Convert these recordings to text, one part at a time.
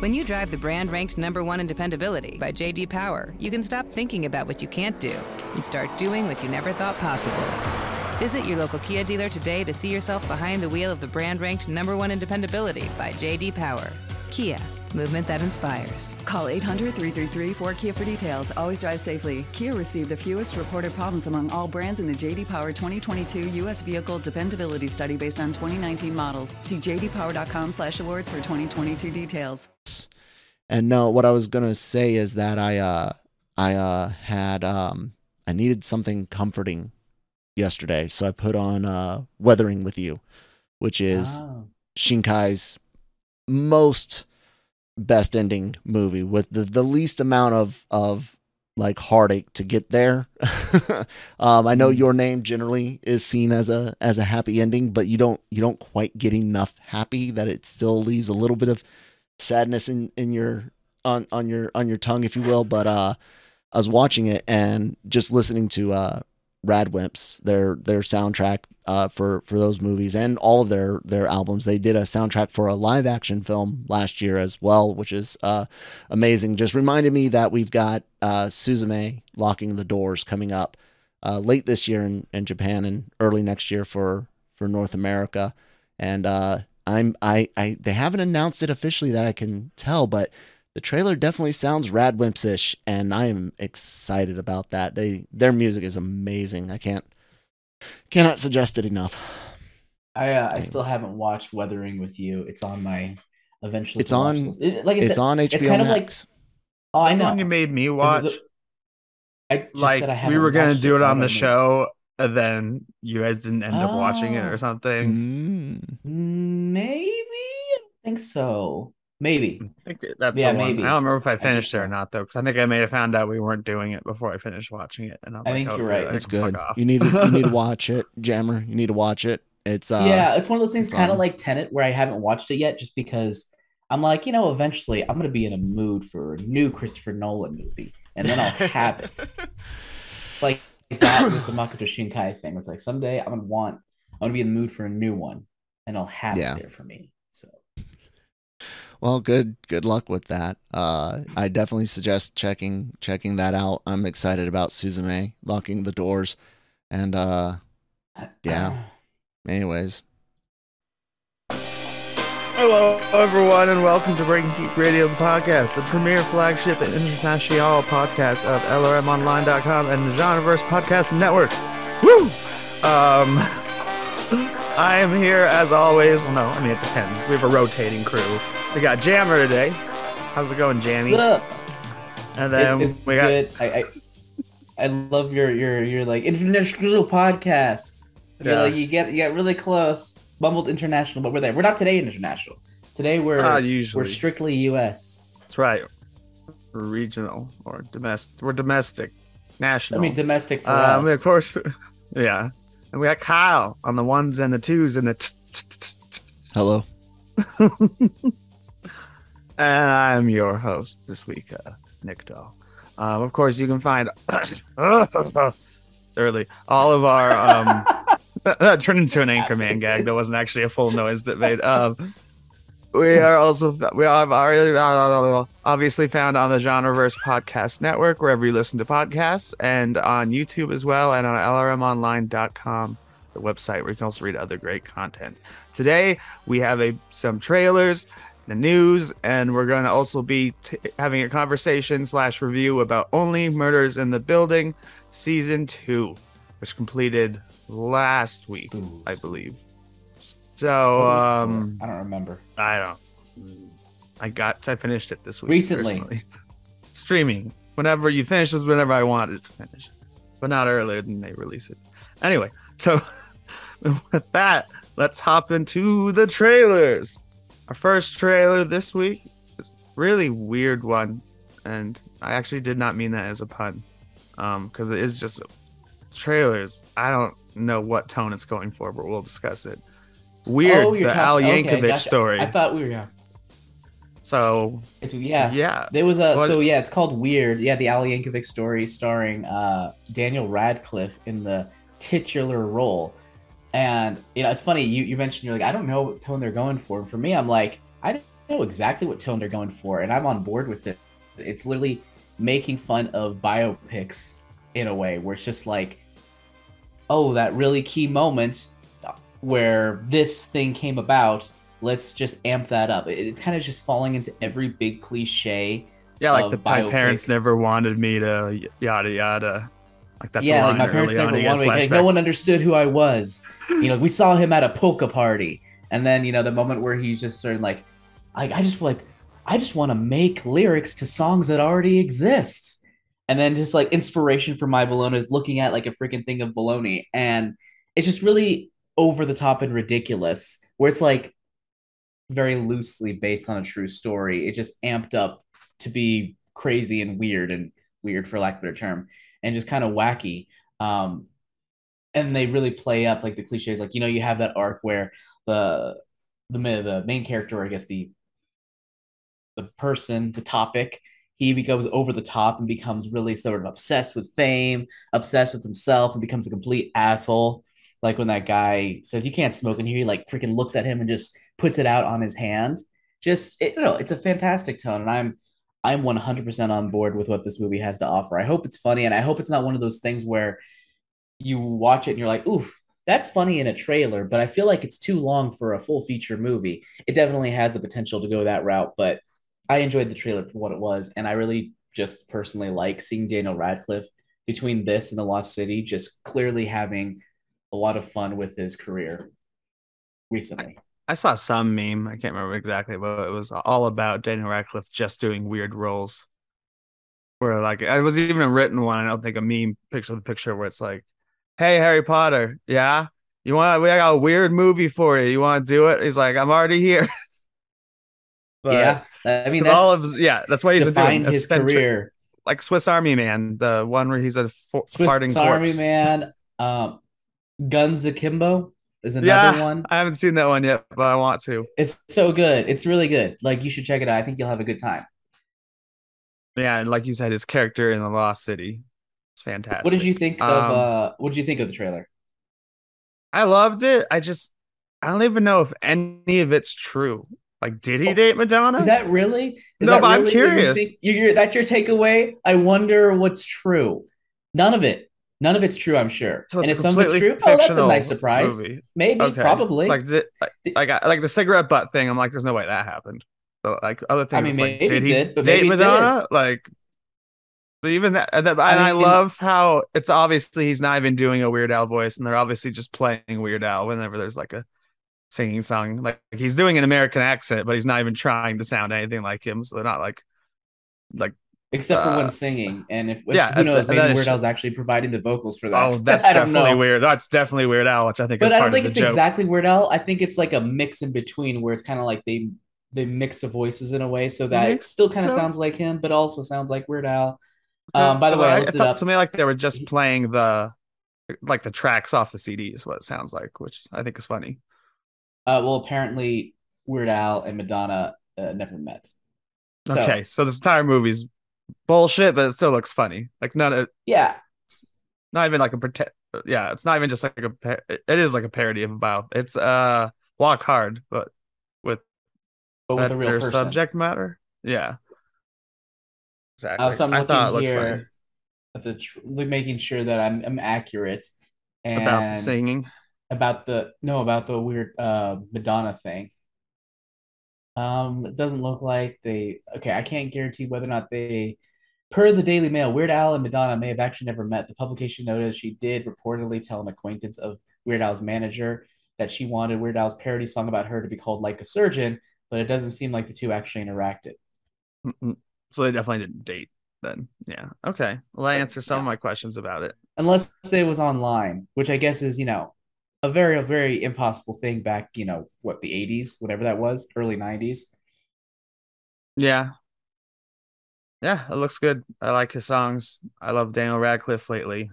When you drive the brand ranked number one in dependability by JD Power, you can stop thinking about what you can't do and start doing what you never thought possible. Visit your local Kia dealer today to see yourself behind the wheel of the brand ranked number one in dependability by JD Power. Kia, movement that inspires. Call 800 333 4KIA for details. Always drive safely. Kia received the fewest reported problems among all brands in the JD Power 2022 U.S. Vehicle Dependability Study based on 2019 models. See jdpower.com slash awards for 2022 details. And no, what I was gonna say is that I uh I uh had um I needed something comforting yesterday, so I put on uh Weathering with You, which is Oh. Shinkai's most best ending movie with the, the least amount of of like heartache to get there. um, I know your name generally is seen as a as a happy ending, but you don't you don't quite get enough happy that it still leaves a little bit of sadness in in your on on your on your tongue, if you will. But uh, I was watching it and just listening to uh, Radwimps, their their soundtrack uh, for for those movies and all of their their albums. They did a soundtrack for a live action film last year as well, which is uh, amazing. Just reminded me that we've got uh, Suzume locking the doors coming up uh, late this year in, in Japan and early next year for for North America. And uh, I'm I I they haven't announced it officially that I can tell, but the trailer definitely sounds Radwimps-ish, and I am excited about that. They their music is amazing. I can't cannot suggest it enough. I uh, I still haven't watched Weathering with You. It's on my eventually. It's on- It- like I it's said, on HBO it's kind of like Max. oh, I know. you made me watch. I just like said I we were gonna do it I on the show, and then you guys didn't end up watching it Oh. or something. Mm. Maybe I don't think so. Maybe. I think that's Yeah, the one. maybe. I don't remember if I think finished it or not though, because I think I may have found out we weren't doing it before I finished watching it, and I, was I like, think oh, you're right. good, I That's can fuck good. off. You need to you need to watch it, Jammer. You need to watch it. It's uh yeah, it's one of those things kind of like Tenet where I haven't watched it yet just because I'm like, you know, eventually I'm gonna be in a mood for a new Christopher Nolan movie, and then I'll have it. like that with the Makoto Shinkai thing. It's like someday I'm gonna want I'm gonna be in the mood for a new one, and I'll have Yeah. it there for me. Well, good good luck with that. Uh, I definitely suggest checking checking that out. I'm excited about Suzume locking the doors, and uh, Yeah. anyways, Hello, everyone, and welcome to Breaking Geek Radio, the podcast, the premier flagship and international podcast of LRMOnline.com and the Genreverse Podcast Network. Woo! Um, I am here as always. Well, no, I mean it depends. We have a rotating crew. We got Jammer today. How's it going, Jammy? What's up? And then it's, it's we got good. I, I I love your your your like international podcast. You're Yeah. like you get you get really close. Mumbled international, but we're there. We're not today international. Today we're Ah, we're strictly U.S. That's right. We're regional or domestic. We're domestic, national. I mean domestic for Um, us. of course, yeah. And we got Kyle on the ones and the twos and the. Hello. And I'm your host this week, uh, Nick Dahl. Um, of course, you can find early all of our. Um, that turned into an Anchorman gag. That wasn't actually a full noise that made. Um, we are also we already obviously found on the Genreverse Podcast Network wherever you listen to podcasts, and on YouTube as well, and on LRMOnline.com, the website where you can also read other great content. Today we have a some trailers, the news, and we're going to also be t- having a conversation slash review about Only Murders in the Building, season two, which completed last week. I believe. So um, I don't remember. I don't. I got. I finished it this week. Recently. personally. Streaming. Whenever you finish is whenever I wanted to finish, but not earlier than they release it. Anyway, so with that, let's hop into the trailers. Our first trailer this week is really weird one, and I actually did not mean that as a pun, um, because it is just trailers. I don't know what tone it's going for, but we'll discuss it. Weird, Oh, the Al talking- okay, Yankovic gotcha. story. I thought we were yeah. so It's yeah. yeah, There was a What- so yeah, it's called Weird. Yeah, the Al Yankovic story starring uh, Daniel Radcliffe in the titular role. And you know, it's funny you you mentioned you're like I don't know what tone they're going for. And for me, I'm like I don't know exactly what tone they're going for, and I'm on board with it. It's literally making fun of biopics in a way where it's just like, oh, that really key moment where this thing came about. Let's just amp that up. It- It's kind of just falling into every big cliche yeah, like the my parents never wanted me to yada yada. Like that's yeah, like my parents never wanted me. Like, no one understood who I was. You know, we saw him at a polka party, and then you know the moment where he's just sort of like, I, I just like, I just want to make lyrics to songs that already exist, and then just like inspiration for my bologna is looking at like a freaking thing of bologna, and it's just really over the top and ridiculous. Where it's like very loosely based on a true story. It just amped up to be crazy and weird and weird for lack of a better term and just kind of wacky. Um, and they really play up like the cliches, like you know, you have that arc where the the the main character, I guess the the person, the topic, he becomes over the top and becomes really sort of obsessed with fame, obsessed with himself, and becomes a complete asshole. Like when that guy says you can't smoke in here, he like freaking looks at him and just puts it out on his hand. Just it, you know, it's a fantastic tone, and I'm I'm 100% on board with what this movie has to offer. I hope it's funny, and I hope it's not one of those things where you watch it and you're like, oof, that's funny in a trailer, but I feel like it's too long for a full feature movie. It definitely has the potential to go that route, but I enjoyed the trailer for what it was, and I really just personally like seeing Daniel Radcliffe between this and The Lost City, just clearly having a lot of fun with his career recently. I saw some meme. I can't remember exactly, but it was all about Daniel Radcliffe just doing weird roles. Where like it was even a written one. I don't think a meme picture of the picture where it's like, "Hey Harry Potter, yeah, you want? We got a weird movie for you. You want to do it?" He's like, "I'm already here." But- yeah, I mean that's all of yeah, that's why he's been doing. his Eccentric- career. like Swiss Army Man, the one where he's a fo- Swiss farting Army corpse. Man, um, Guns Akimbo is another Yeah, one. I haven't seen that one yet, but I want to. It's so good. It's really good. Like you should check it out. I think you'll have a good time. Yeah, and like you said, his character in the Lost City is fantastic. What did you think of Um, uh what did you think of the trailer? I loved it. I just I don't even know if any of it's true. Like, did he Oh, date Madonna? Is that really? Is No, that but I'm really you curious. think- you're, you're- that's your takeaway? I wonder what's true. None of it. None of it's true, I'm sure. So and it's if some of it's true, oh, that's a nice surprise. movie. Maybe, Okay. probably. Like, did, like, like, I- like the cigarette butt thing. I'm like, there's no way that happened. But like other things, I mean, like, maybe did he did, but date maybe Madonna? didn't. Like, but even that, and, that, and I, mean- love how it's obviously he's not even doing a Weird Al voice, and they're obviously just playing Weird Al whenever there's like a singing song. Like he's doing an American accent, but he's not even trying to sound anything like him. So they're not like, like Except for uh, when singing. And if, yeah, who knows, maybe Weird Al's actually providing the vocals for that. oh, that's definitely know. weird. That's definitely Weird Al, which I think is But I don't think it's joke. exactly Weird Al. I think it's like a mix in between where it's kind of like they they mix the voices in a way so that it still kind of so- sounds like him, but also sounds like Weird Al. Um, by the Uh, way, I I- it up. To me, like they were just playing the, like the tracks off the CD is what it sounds like, which I think is funny. Uh, well, apparently Weird Al and Madonna uh, never met. So, okay, so this entire movie's bullshit, but it still looks funny. Like none of, Yeah, not even like a pretend. Yeah, it's not even just like a. par- It is like a parody of a about. It's uh, Walk Hard, but with but with a real better person. subject matter. Yeah, exactly. Uh, so I'm I thought it looked funny here at the tr- making sure that I'm I'm accurate and about the singing. about the no about the weird uh Madonna thing. Um, it doesn't look like they. Okay, I can't guarantee whether or not they. Per the Daily Mail, Weird Al and Madonna may have actually never met. The publication noted she did reportedly tell an acquaintance of Weird Al's manager that she wanted Weird Al's parody song about her to be called Like a Surgeon, but it doesn't seem like the two actually interacted. So they definitely didn't date then. Yeah. Okay. Well, I answer some of my questions about it. unless it was online, which I guess is, you know, a very, very impossible thing back, you know, what, the 80s, whatever that was, early 90s. Yeah. Yeah, it looks good. I like his songs. I love Daniel Radcliffe lately.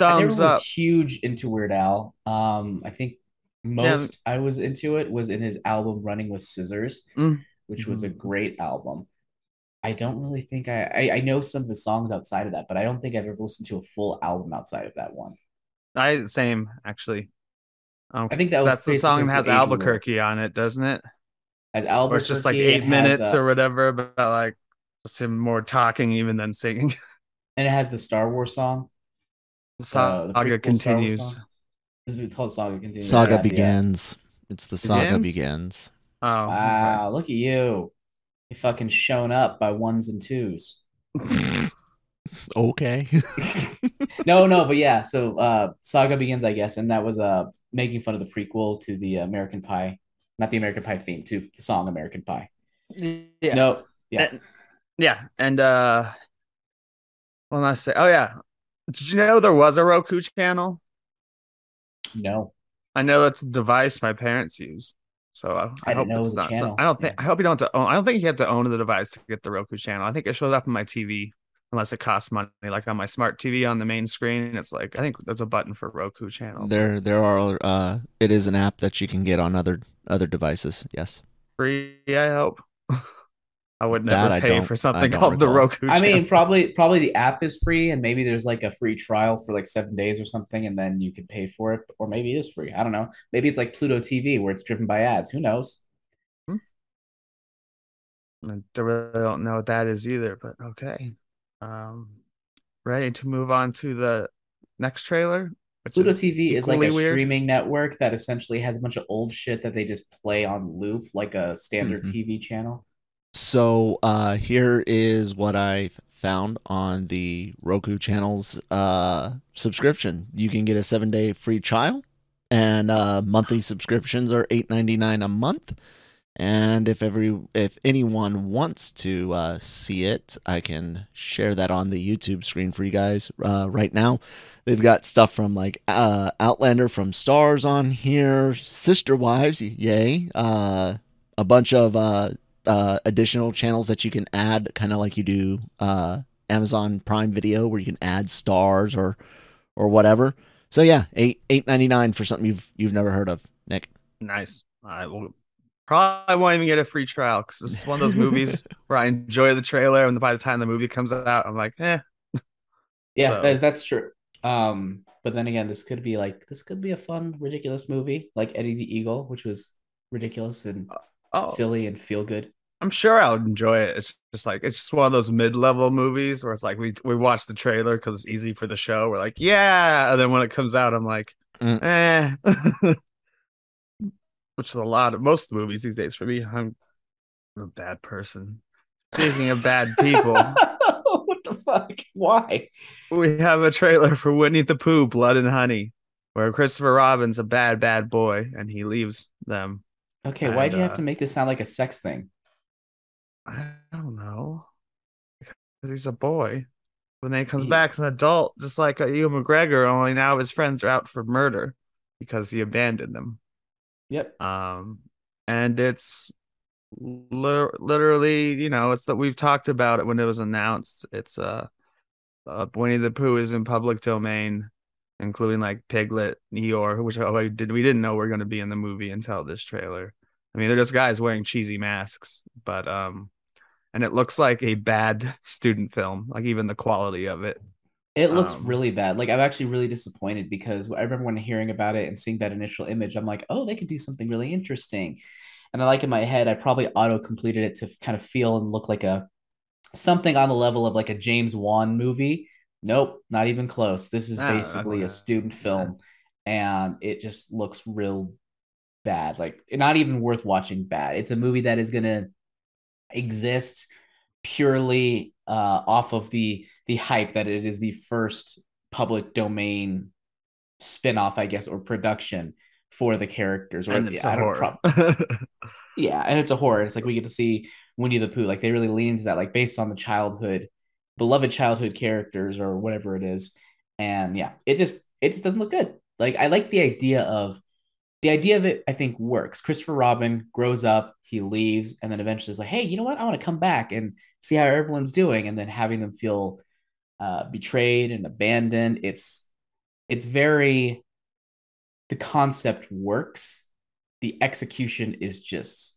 I Thumbs was up. huge into Weird Al. Um, I think most I was into it was in his album Running with Scissors, Mm. which was a Mhm. great album. I don't really think I, I I know some of the songs outside of that, but I don't think I've ever listened to a full album outside of that one. I same actually. Um, I think that was that's the song that has what Age Will. Albuquerque on it, doesn't it? As Or Albuquerque, it's just like it eight has, minutes uh, or whatever, but like just him more talking even than singing. and it has the Star Wars song. The uh, the saga prequel Star Wars continues. song. This is called Saga Continues. Saga Yeah, yeah. begins. It's the saga Begins? begins. Oh, okay. Wow, look at you. You fucking shown up by ones and twos. Okay. no, no, but yeah. So uh Saga begins, I guess, and that was uh making fun of the prequel to the American Pie, not the American Pie theme, to the song American Pie. Yeah. No, yeah. And- yeah, and uh, well, I say, oh yeah, did you know there was a Roku channel? No. I know that's a device my parents use. So I, I, I didn't hope know it it's not. some- channel. I don't think. Yeah. I hope you don't have to own. I don't think you have to own the device to get the Roku channel. I think it shows up on my TV unless it costs money, like on my smart TV on the main screen. It's like I think there's a button for Roku channel. there there are uh it is an app that you can get on other other devices. Yes. free. I hope. I would never I pay for something don't called the recall. Roku. I mean, probably probably the app is free, and maybe there's like a free trial for like seven days or something, and then you can pay for it, or maybe it is free. I don't know. Maybe it's like Pluto TV where it's driven by ads. Who knows? I don't- really don't know what that is either, but okay. Um, ready to move on to the next trailer, which Pluto is TV is like a weird. streaming network that essentially has a bunch of old shit that they just play on loop, like a standard Mhm. TV channel. So uh here is what I found on the Roku channel's uh subscription. You can get a 7-day free trial and uh monthly subscriptions are 8.99 a month. And if every if anyone wants to uh, see it, I can share that on the YouTube screen for you guys uh, right now. They've got stuff from like uh, Outlander from Starz on here, Sister Wives, yay! Uh, a bunch of uh, uh, additional channels that you can add, kind of like you do uh, Amazon Prime Video, where you can add Starz or or whatever. So yeah, eight eight ninety nine for something you've you've never heard of, Nick. nice. I will probably won't even get a free trial because this is one of those movies where I enjoy the trailer, and by the time the movie comes out, I'm like, eh. Yeah, So- that's, that's true. Um, but then again, this could be like this could be a fun, ridiculous movie, like Eddie the Eagle, which was ridiculous and Oh, silly and feel good. I'm sure I'll enjoy it. It's just like it's just one of those mid-level movies where it's like we we watch the trailer because it's easy for the show. We're like, yeah, and then when it comes out, I'm like, Mm. eh. Which is a lot of most movies these days for me. I'm a bad person. Speaking of bad people, what the fuck? Why? we have a trailer for Winnie the Pooh, Blood and Honey, where Christopher Robin's a bad, bad boy and he leaves them. Okay, why'd And, you have uh, to make this sound like a sex thing? I don't know. Because he's a boy. When he comes He- back as an adult, just like uh, Ewan McGregor, only now his friends are out for murder because he abandoned them. Yep. Um, and it's li- literally, you know, it's that we've talked about it when it was announced. It's uh, uh Winnie the Pooh is in public domain, including like Piglet, Eeyore, which oh, I did we didn't know were going to be in the movie until this trailer. I mean, they're just guys wearing cheesy masks, but um, and it looks like a bad student film, like even the quality of it. It looks Um, really bad. Like I'm actually really disappointed because I remember when hearing about it and seeing that initial image, I'm like, oh, they could do something really interesting. And I like in my head, I probably auto completed it to kind of feel and look like a something on the level of like a James Wan movie. Nope, not even close. This is Ah, basically a student film, and it just looks real bad. Like not even worth watching. Bad. It's a movie that is gonna exist purely uh, off of the the hype that it is the first public domain spin-off, I guess, or production for the characters. Or And it's I a don't yeah, and it's a horror. It's like we get to see Winnie the Pooh. Like they really lean into that, like based on the childhood, beloved childhood characters or whatever it is. And yeah, it just it just doesn't look good. Like I like the idea of the idea of it, I think, works. Christopher Robin grows up, he leaves, and then eventually is like, hey, you know what? I want to come back and see how everyone's doing, and then having them feel uh, betrayed and abandoned. It's it's very the concept works. The execution is just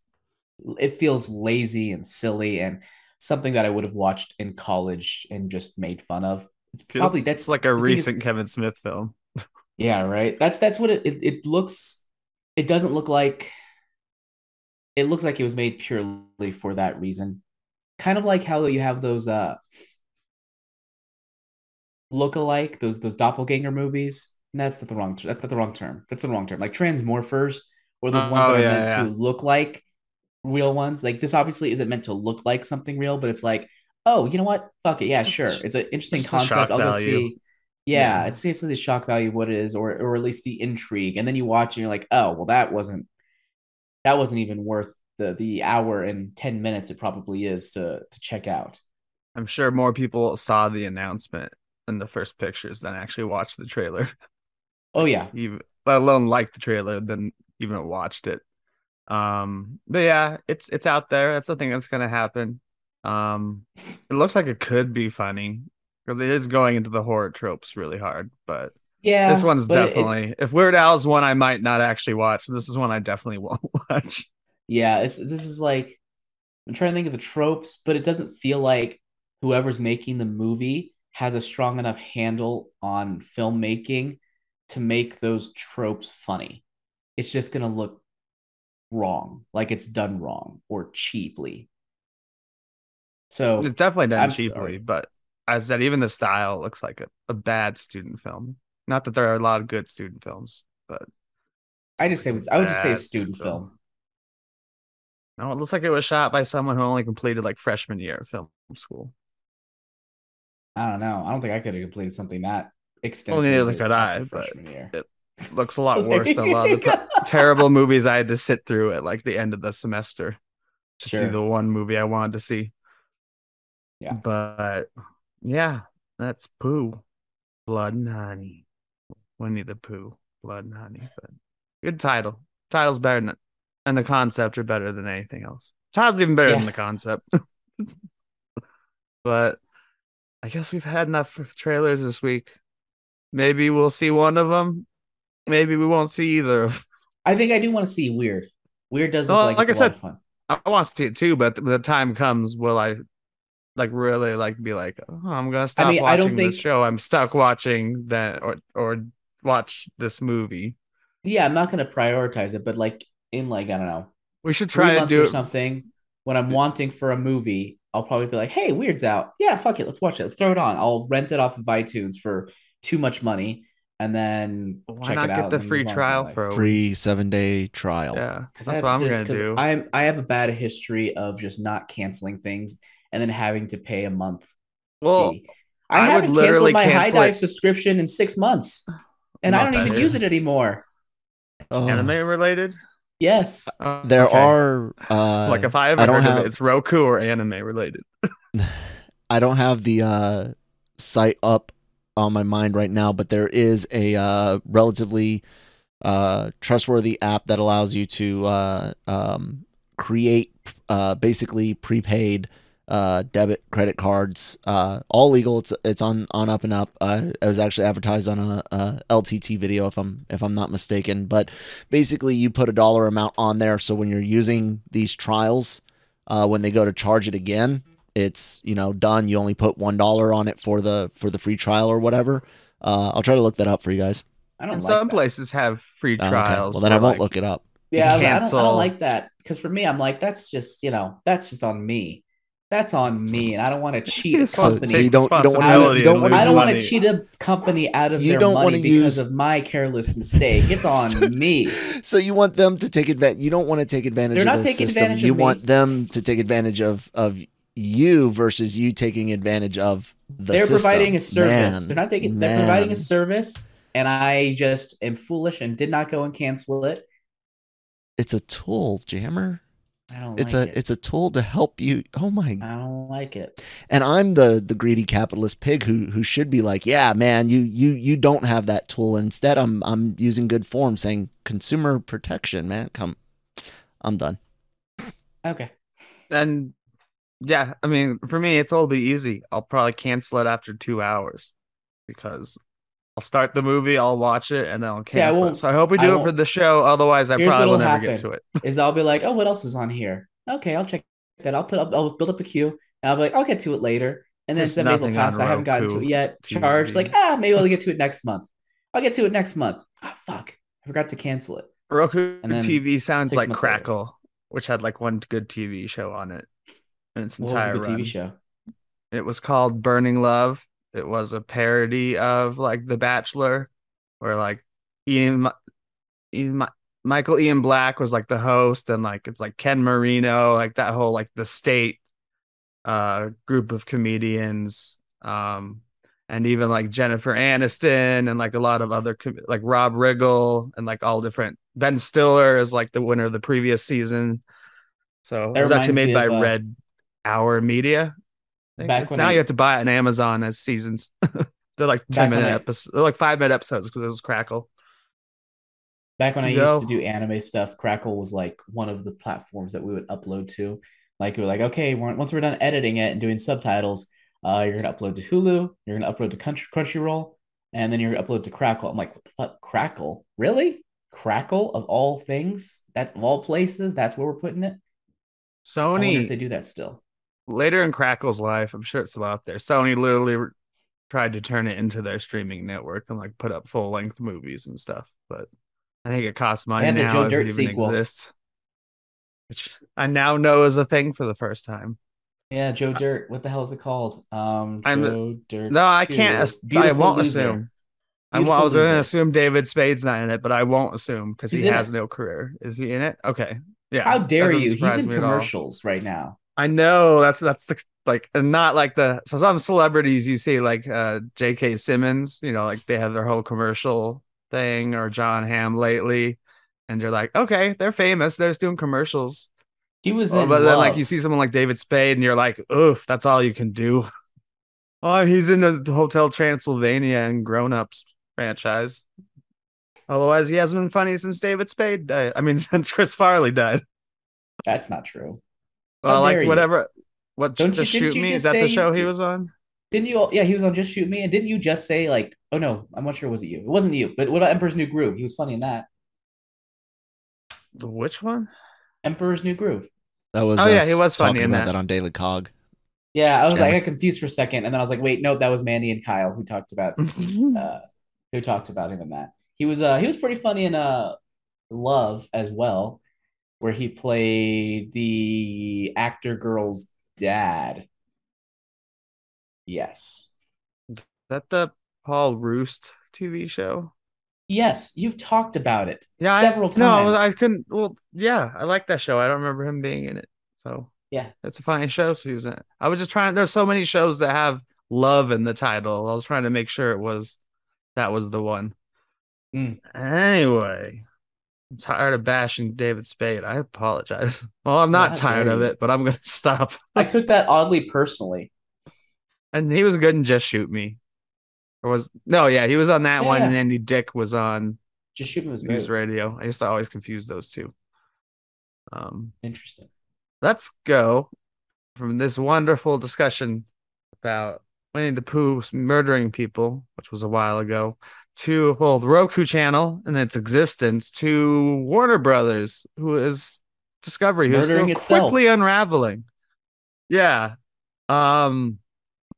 it feels lazy and silly and something that I would have watched in college and just made fun of. It's Feels- probably that's it's like a recent Kevin Smith film. yeah, right. That's that's what it, it it looks. It doesn't look like. It looks like it was made purely for that reason, kind of like how you have those uh look-alike those those doppelganger movies. And that's not the wrong. That's not the wrong term. That's the wrong term. Like transmorphers, or those Oh, ones that oh, are yeah, meant yeah. to look like real ones. Like this obviously isn't meant to look like something real, but it's like, oh, you know what? Fuck it. Yeah, It's sure. It's an interesting shock concept. I'll go value. see. Yeah, Yeah. it's basically the shock value of what it is, or or at least the intrigue. And then you watch and you're like, oh, well, that wasn't that wasn't even worth the the hour and ten minutes it probably is to to check out. I'm sure more people saw the announcement in the first pictures than actually watched the trailer. Oh yeah, even let alone like the trailer than even watched it. Um, but yeah, it's it's out there. That's the thing that's gonna happen. Um, it looks like it could be funny because it is going into the horror tropes really hard. But yeah. this one's but it- it's- definitely if Weird Al's one I might not actually watch. This is one I definitely won't watch. Yeah, it's this is like I'm trying to think of the tropes, but it doesn't feel like whoever's making the movie has a strong enough handle on filmmaking to make those tropes funny. It's just gonna look wrong, like it's done wrong or cheaply. So It's definitely done I'm cheaply, sorry. but as I said, even the style looks like a, a bad student film. Not that there are a lot of good student films, but I just say I would just say student film. No, it looks like it was shot by someone who only completed like freshman year of film school. I don't know. I don't think I could have completed something that extensive. neither could I, but freshman year. it Looks a lot worse than a lot of the ter- terrible movies I had to sit through at like the end of the semester to see the one movie I wanted to see. Yeah. But yeah, that's Pooh, Blood and Honey, Winnie the Pooh, Blood and Honey. But good title. Title's better than and the concept are better than anything else. Title's even better Yeah. than the concept. but I guess we've had enough trailers this week. Maybe we'll see one of them. Maybe we won't see either. of I think I do want to see Weird. Weird does look Well, like, like I a lot said, of fun. I want to see it too, but when the time comes, will I like really like be like, oh, I'm gonna stop mean, I watching don't this think- show. I'm stuck watching that or or watch this movie. Yeah, I'm not going to prioritize it, but like in like I don't know We should try to do something when I'm wanting for a movie, I'll probably be like, "Hey, Weird's out. Yeah, fuck it, let's watch it. Let's throw it on. I'll rent it off of iTunes for too much money, and then Why check not it out get the free move on with my trial for a? Free seven day trial. Yeah, because that's, what I'm just- gonna 'cause do. I'm I have a bad history of just not canceling things and then having to pay a month well, fee. I, I haven't literally canceled my HIDIVE it- subscription in six months, and know I don't even that use it anymore. Oh, anime related. Yes, Uh, there okay. are uh, like if I ever I don't heard of it, it's Roku or anime related. I don't have the uh, site up on my mind right now, but there is a uh, relatively uh, trustworthy app that allows you to uh, um, create uh, basically prepaid uh, debit credit cards. Uh, all legal. It's it's on on up and up. Uh, it was actually advertised on a, a LTT video, if I'm if I'm not mistaken. But basically, you put a dollar amount on there, so when you're using these trials, uh, when they go to charge it again, it's you know done. You only put one dollar on it for the for the free trial or whatever. Uh, I'll try to look that up for you guys. I don't And like some that. places have free Oh, okay. trials. Well, then I won't like, look it up. Yeah, I, was like, I don't, I don't like that because for me, I'm like, that's just you know, that's just on me. That's on me, and I don't want to cheat a company. so you don't- you don't wanna- responsibility you don't and wanna- lose I don't want to cheat a company out of You their don't money because use- of my careless mistake. It's on me. So you want them to take advantage? You don't want to take advantage. They're of not the taking system. advantage of You me. want them to take advantage of of you versus you taking advantage of the. they're system. providing a service. Man, they're not taking. They're providing a service, and I just am foolish and did not go and cancel it. It's a tool, Jammer. I don't It's like a it. it's a tool to help you. Oh my I don't like it. and I'm the the greedy capitalist pig who who should be like, yeah, man, you you you don't have that tool. Instead, I'm I'm using good form, saying consumer protection, man. Come, I'm done. Okay. And yeah, I mean, for me, it's all be easy. I'll probably cancel it after two hours because I'll start the movie, I'll watch it, and then I'll See, I cancel it. won't- So I hope we I do it for the show. Otherwise, I Here's probably will never get to it. Is I'll be like, oh, what else is on here? Okay, I'll check that. I'll put up. I'll build up a queue, and I'll be like, I'll get to it later. And then There's seven days will pass. I haven't gotten to it yet. TV. Charged like, ah, maybe I'll get to it next month. I'll get to it next month. Oh fuck, I forgot to cancel it. Roku And then TV sounds like months later. Crackle, which had like one good TV show on it in its What entire. TV show? It was called Burning Love. It was a parody of like The Bachelor, where like Ian, Ian Michael Ian Black was like the host, and like it's like Ken Marino, like that whole like the state uh group of comedians, um, and even like Jennifer Aniston and like a lot of other com- like Rob Riggle and like all different. Ben Stiller is like the winner of the previous season. So That it was actually made by of, uh, Red Hour Media. I think Back when now I- you have to buy it on Amazon as seasons. they're like ten minute episodes. They're like five minute episodes because it was Crackle. Back when I Go. used to do anime stuff, Crackle was like one of the platforms that we would upload to. Like we were like, okay, we're, once we're done editing it and doing subtitles, uh, you're gonna upload to Hulu, you're gonna upload to Country, Crunchyroll, and then you're gonna upload to Crackle. I'm like, what the fuck, Crackle? Really? Crackle of all things? That's of all places. That's where we're putting it. I if they do that still. Later in Crackle's life, I'm sure it's still out there. Sony literally re- tried to turn it into their streaming network and like put up full length movies and stuff, but I think it costs money had the Joe Dirt sequel. exists. Which I now know is a thing for the first time. Yeah, Joe Dirt. What the hell is it called? Um, I'm- Joe Dirt. No, I can't. I won't Loser. assume. I, Beautiful wa- I was going to assume David Spade's not in it, but I won't assume because he has it. no career. Is he in it? Okay. Yeah. How dare you? He's in me at all. commercials right now. I know that's that's the- like and not like the so some celebrities you see like uh J.K. Simmons, you know, like they have their whole commercial thing or John Hamm lately, and you're like, okay, they're famous, they're just doing commercials. He was Oh, in but then like you see someone like David Spade, and you're like, oof, that's all you can do. Oh, he's in the Hotel Transylvania and Grown Ups franchise. Otherwise, he hasn't been funny since David Spade died. I mean, since Chris Farley died. That's not true. Well, like dare you. whatever. What Don't you- just didn't shoot you me? just Is that the say- show he was on? Didn't you? Yeah, he was on Just Shoot Me, and didn't you just say like, oh no, I'm not sure was it you? It wasn't you. But what about Emperor's New Groove? He was funny in that. The which one? Emperor's New Groove. That was Oh, yeah, he was funny talking in about that. that on Daily Cog. Yeah, I was like, I got confused for a second, and then I was like, wait, no, that was Mandy and Kyle who talked about uh, who talked about him in that. He was uh he was pretty funny in uh Love as well, where he played the actor girl's dad. Yes. Is that the Paul Rust TV show? Yes, you've talked about it Yeah, several I, times. No, I couldn't. Well, yeah, I like that show. I don't remember him being in it. So Yeah. it's a funny show. So he's in it. I was just trying. There's so many shows that have love in the title. I was trying to make sure it was that was the one. Mm. Anyway, I'm tired of bashing David Spade. I apologize. Well, I'm not How tired dare of it, but I'm gonna stop. I took that oddly personally. And he was good in Just Shoot Me. Or was no, yeah, he was on that one, and Andy Dick was on Just shoot me was News great. Radio. I used to always confuse those two. Um, Interesting. let's go from this wonderful discussion about Winnie the Pooh murdering people, which was a while ago, to well, the Roku channel and its existence, to Warner Brothers, who is Discovery, who's still itself. quickly unraveling. Yeah. Um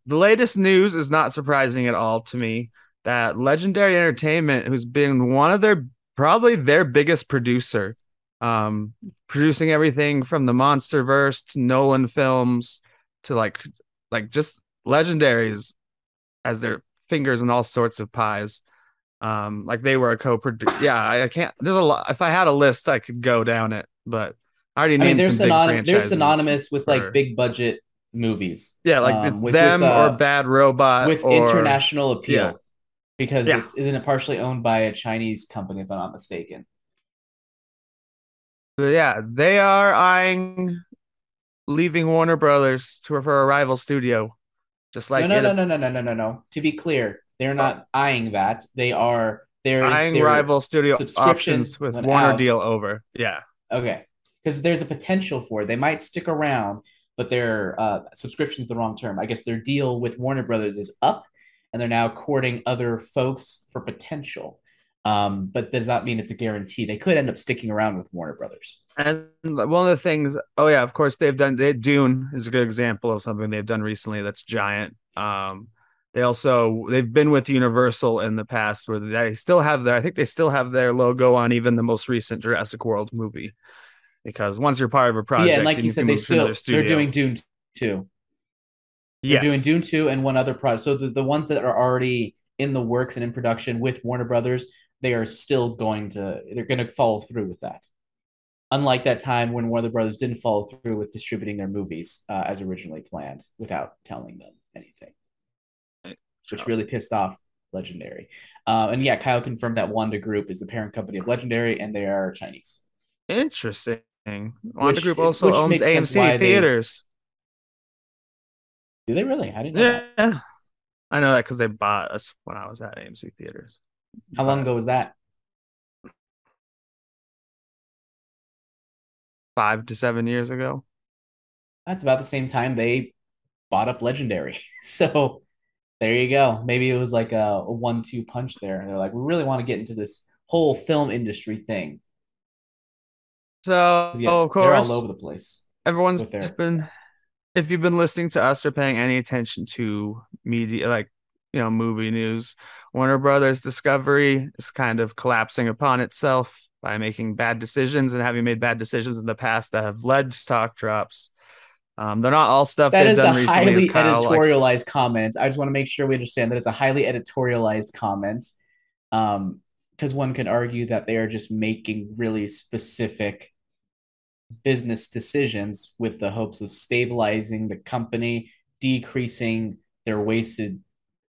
the latest news is not surprising at all to me that Legendary Entertainment, who's been one of their probably their biggest producer, um, producing everything from the MonsterVerse to Nolan films to like like just legendaries as their fingers in all sorts of pies. Um, like they were a co-producer. Yeah, I, I can't. There's a lot. If I had a list, I could go down it, but I already I named mean, they're some big synonymous. They're synonymous with for- like big budget movies. Yeah, like um, with- them with, uh, or Bad Robot with or international appeal. yeah. Because Yeah. it's isn't it partially owned by a Chinese company, if I'm not mistaken. But yeah, they are eyeing leaving Warner Brothers to for a rival studio. Just like no, no, no, no, no, no, no, no, no. To be clear, they're not eyeing that. They are there eyeing their rival studio options with Warner out. deal over. Yeah. Okay, because there's a potential for it. They might stick around, but their uh, subscription is the wrong term. I guess their deal with Warner Brothers is up, and they're now courting other folks for potential. Um, but does not mean it's a guarantee. They could end up sticking around with Warner Brothers. And one of the things, oh yeah, of course they've done. They, Dune is a good example of something they've done recently that's giant. Um, they also they've been with Universal in the past where they still have their. I think they still have their logo on even the most recent Jurassic World movie. Because once you're part of a project, yeah, and like then you said, they still they're doing Dune two. They're doing Dune 2 and one other project. So the, the ones that are already in the works and in production with Warner Brothers, they are still going to they're going to follow through with that. Unlike that time when Warner Brothers didn't follow through with distributing their movies uh, as originally planned without telling them anything, which really pissed off Legendary. Uh, and yeah, Kyle confirmed that Wanda Group is the parent company of Legendary, and they are Chinese. Interesting. Wanda Which- Group also owns makes sense why AMC they- theaters. Do they really? I didn't know that. Yeah, I know that because they bought us when I was at AMC theaters. How long ago was that? Five to seven years ago. That's about the same time they bought up Legendary. So there you go. Maybe it was like a, a one-two punch there. And they're like, we really want to get into this whole film industry thing. So, Yeah, oh, of they're all over the place. everyone's been. If you've been listening to us or paying any attention to media, like you know, movie news, Warner Brothers Discovery is kind of collapsing upon itself by making bad decisions and having made bad decisions in the past that have led to stock drops. Um, they're not all stuff That they've is a recently. highly Kyle likes- editorialized comment. I just want to make sure we understand that it's a highly editorialized comment. Um, because one could argue that they are just making really specific business decisions with the hopes of stabilizing the company, decreasing their wasted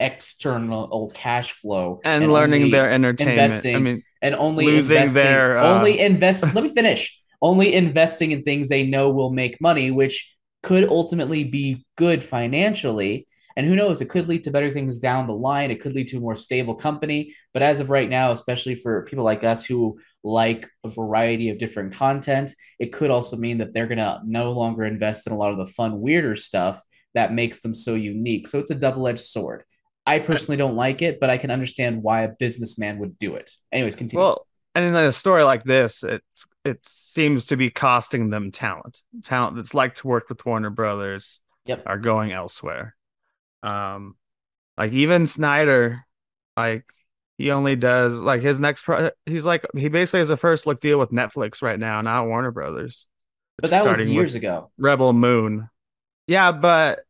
external cash flow, and, learning their entertainment. I mean, and only losing investing, their, uh, only invest. let me finish. Only investing in things they know will make money, which could ultimately be good financially. And who knows, it could lead to better things down the line. It could lead to a more stable company. But as of right now, especially for people like us who like a variety of different content, it could also mean that they're going to no longer invest in a lot of the fun, weirder stuff that makes them so unique. So it's a double edged sword. I personally don't like it, but I can understand why a businessman would do it. Anyways, continue. well, and in a story like this, it it seems to be costing them talent. Talent that's like to work with Warner Brothers Yep. are going elsewhere. Um, like even Snyder, like he only does like his next pro. He's like he basically has a first look deal with Netflix right now, not Warner Brothers. but that was years ago. Rebel Moon. Yeah, but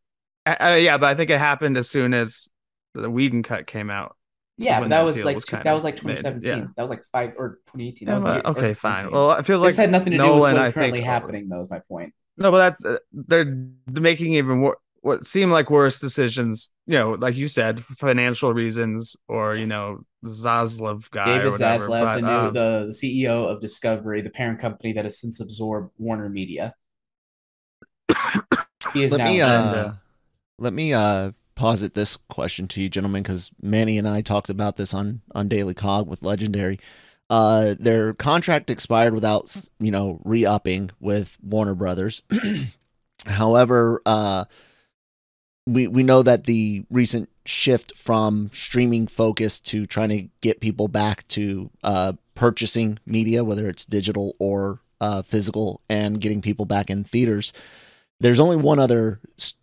uh, uh, yeah, but I think it happened as soon as the Whedon cut came out. Yeah, but that that was like was two- that was like made, 2017. yeah. That was like five or 2018. That was but- like, or okay, fine. 2018. Well, it feels this like had nothing to do Nolan, with what's I currently think, happening, though. Is my point. No, but that's uh, they're making even wor- what seem like worse decisions. You know, like you said, for financial reasons, or you know, Zaslav guy or David whatever. Zaslav, but, the new um, the, the CEO of Discovery, the parent company that has since absorbed Warner Media. he is let now me uh, let me uh posit this question to you gentlemen because manny and i talked about this on on daily cog with legendary. Uh their contract expired without you know re-upping with warner brothers. However uh we we know that the recent shift from streaming focus to trying to get people back to uh purchasing media whether it's digital or uh physical and getting people back in theaters there's only one other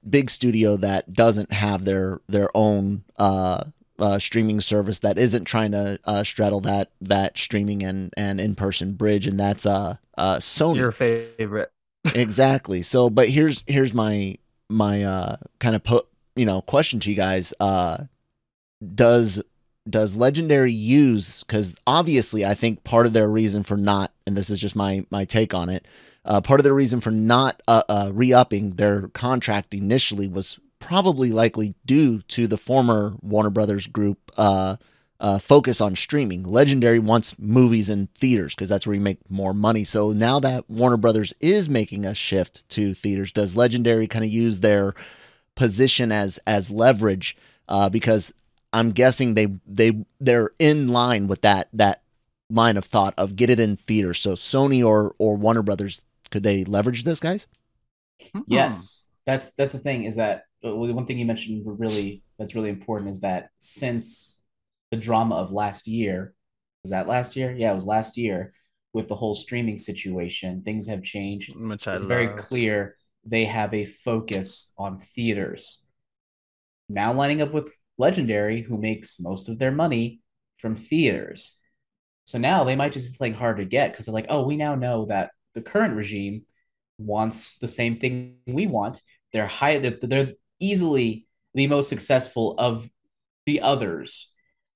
big studio that doesn't have their their own uh, uh, streaming service that isn't trying to uh, straddle that that streaming and and in person bridge, and that's uh, uh Sony. your favorite. exactly. So, but here's here's my my uh kind of put you know question to you guys. Uh, does does Legendary use because obviously I think part of their reason for not, and this is just my my take on it. Uh, part of the reason for not uh, uh, re-upping their contract initially was probably likely due to the former Warner Brothers group uh, uh, focus on streaming. Legendary wants movies in theaters because that's where you make more money. So now that Warner Brothers is making a shift to theaters, does Legendary kind of use their position as as leverage? Uh, because I'm guessing they they they're in line with that that line of thought of get it in theaters. So Sony or or Warner Brothers could they leverage this, guys? Yes, that's that's the thing is that uh, the one thing you mentioned really that's really important is that since the drama of last year was that last year? Yeah, it was last year with the whole streaming situation. Things have changed. Which I it's very loved. clear they have a focus on theaters. Now lining up with Legendary, who makes most of their money from theaters. So now they might just be playing hard to get because they're like, oh, we now know that the current regime wants the same thing we want. They're high. They're, they're easily the most successful of the others.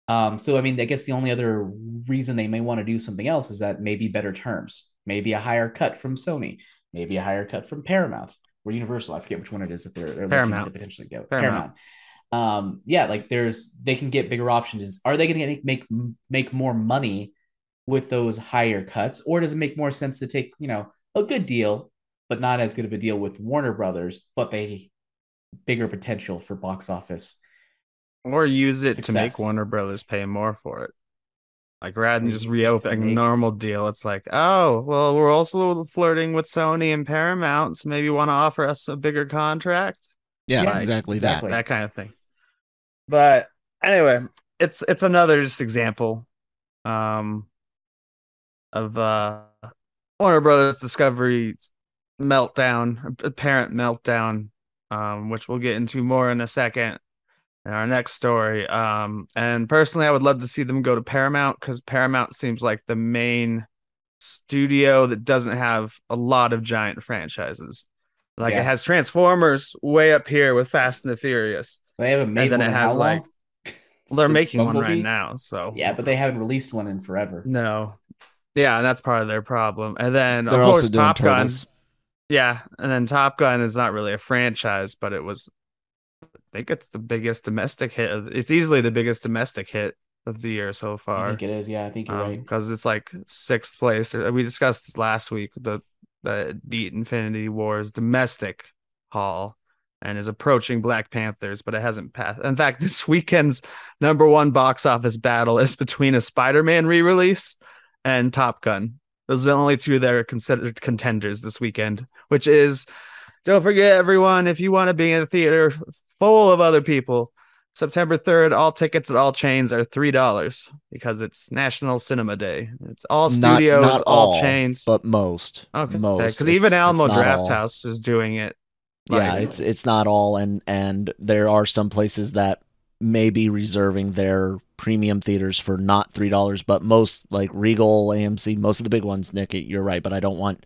Um, so I mean, I guess the only other reason they may want to do something else is that maybe better terms, maybe a higher cut from Sony, maybe a higher cut from Paramount or Universal. I forget which one it is that they're, they're looking to potentially go. Paramount. Um, yeah, like there's they can get bigger options. Are they going to make make more money with those higher cuts, or does it make more sense to take you know a good deal, but not as good of a deal with Warner Brothers, but they bigger potential for box office? or use it to make Warner Brothers pay more for it. Like rather than just To reopening a normal deal, it's like, oh, well, we're also flirting with Sony and Paramount, so maybe you want to offer us a bigger contract, Yeah, Yeah, exactly, exactly. that kind of thing. But anyway, it's it's another just example, um, of uh Warner Brothers Discovery meltdown, apparent meltdown, um, which we'll get into more in a second in our next story. Um, and personally, I would love to see them go to Paramount because Paramount seems like the main studio that doesn't have a lot of giant franchises. Like Yeah. it has Transformers way up here with Fast and the Furious. They haven't made then one it has, like-? Well, they're making one right now, so Yeah, but they haven't released one in forever. no. Yeah, and that's part of their problem. And then They're of also course doing Top Gun. turtles. Yeah, and then Top Gun is not really a franchise, but it was. I think it's the biggest domestic hit. Of, it's easily the biggest domestic hit of the year so far. I think it is. Yeah, I think you're right. because it's like sixth place. Uh, We discussed this last week. The the beat Infinity Wars domestic haul and is approaching Black Panthers, but it hasn't passed. In fact, this weekend's number one box office battle is between a Spider-Man re-release and Top Gun. Those are the only two that are considered contenders this weekend, which is don't forget everyone, if you want to be in a theater full of other people, September 3rd, all tickets at all chains are $3 because it's National Cinema Day. It's all studios, not all, all, chains. but most. Okay, most. because even Alamo it's not Draft. House is doing it. yeah it's it's not all and and there are some places that may be reserving their premium theaters for not three dollars but most like regal amc most of the big ones nick you're right but i don't want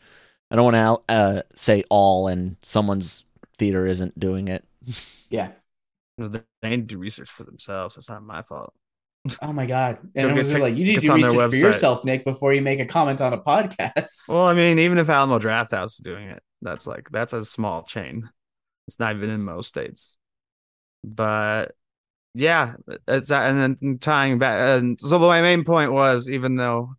i don't want to uh, say all and someone's theater isn't doing it Yeah. they need to do research for themselves. It's not my fault. Oh my god. And it get was tic- like you need to do research for yourself, Nick, before you make a comment on a podcast. Well, I mean, even if Alamo Drafthouse is doing it, that's like that's a small chain. It's not even in most states. But yeah, it's and then tying back. And so my main point was, even though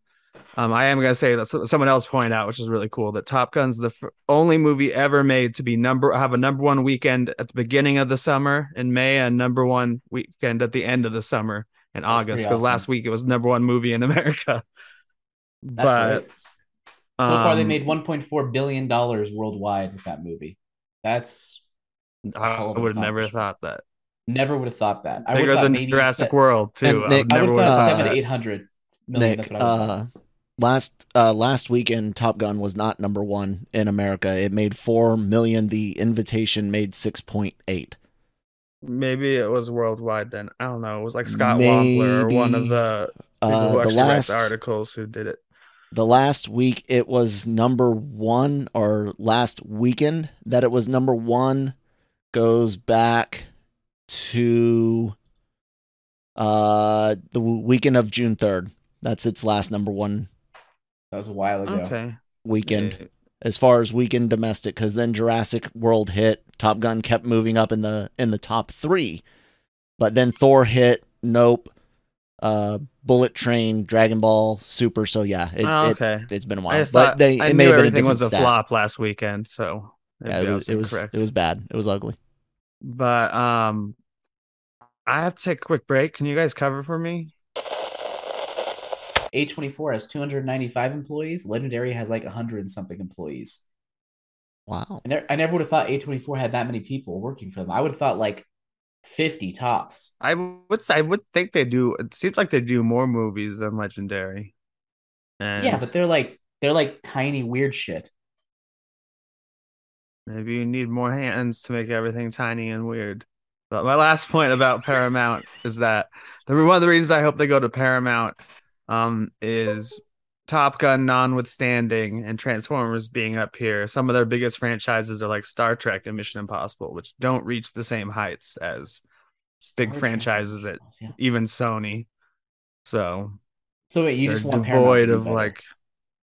um, I am gonna say that someone else pointed out, which is really cool, that Top Gun's the f- only movie ever made to be number have a number one weekend at the beginning of the summer in May and number one weekend at the end of the summer in That's August. Because last week it was number one movie in America. That's but great. So far, they um, made 1.4 billion dollars worldwide with that movie. That's I hell of an would have never thought that. Never would have thought that. I would Bigger than maybe Jurassic se- World too. And I Nick- would I would would have have thought uh, seven to eight hundred million. nick That's what I uh last uh last weekend top gun was not number one in america it made four million the invitation made 6.8 Maybe it was worldwide then. I don't know. It was like Scott Wampler or one of the people uh who the last the articles who did it. the last week it was number one or last weekend that it was number one goes back to uh the weekend of june 3rd that's its last number one That was a while ago. Okay. weekend Yeah. as far as weekend domestic because then jurassic world hit top gun kept moving up in the in the top three but then thor hit nope uh, Bullet Train, Dragon Ball, Super. So yeah, it, Oh, it, okay. has been a while. just But thought they I it knew may have been a was a stat. flop last weekend, so Yeah, it was it was it was bad. It was ugly. But um, I have to take a quick break. Can you guys cover for me? A24 has 295 employees. Legendary has like 100 and something employees. Wow. I never, I never would have thought A24 had that many people working for them. I would have thought like 50 tops. I would I would think they do. It seems like they do more movies than Legendary. And Yeah, but they're like they're like tiny weird shit. maybe you need more hands to make everything tiny and weird. But my last point about Paramount is that the one of the reasons I hope they go to Paramount um is Top Gun notwithstanding and Transformers being up here. Some of their biggest franchises are like Star Trek and Mission Impossible, which don't reach the same heights as big Star franchises at Yeah. even Sony. So So wait, you just want Paramount devoid of better. like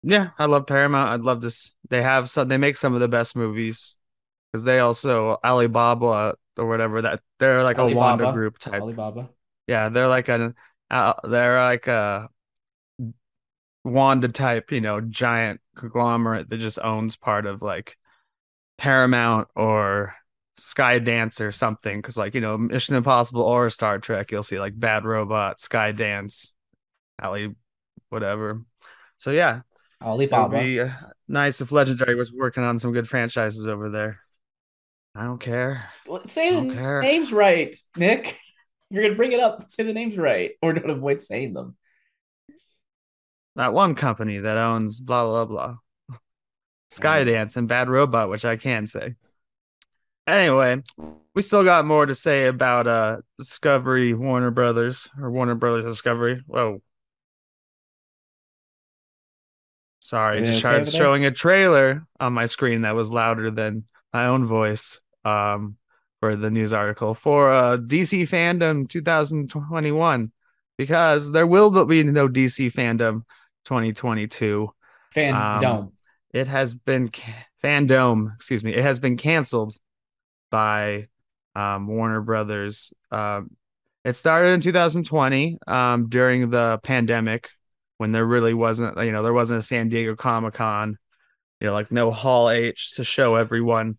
yeah i love paramount i'd love to s- they have some they make some of the best movies because they also alibaba or whatever that they're like a wanda group type Alibaba. yeah they're like an uh, they're like a wanda type you know giant conglomerate that just owns part of like paramount or skydance or something because like you know mission impossible or star trek you'll see like bad robot skydance ali whatever so yeah it would Alibaba. be uh, nice if Legendary was working on some good franchises over there. I don't care. Say the don't care. names right, Nick. You're gonna bring it up. Say the names right, or don't avoid saying them. That one company that owns blah blah blah. Skydance and Bad Robot, which I can say. Anyway, we still got more to say about uh Discovery Warner Brothers or Warner Brothers Discovery. Whoa. Sorry, just okay started showing a trailer on my screen that was louder than my own voice um for the news article for uh DC FanDome 2021 because there will be no DC FanDome 2022 FanDome. Um, it has been ca- fandom excuse me it has been canceled by um, warner brothers. Um, it started in 2020 um, during the pandemic when there really wasn't you know there wasn't a san diego comic-con you know like no hall h to show everyone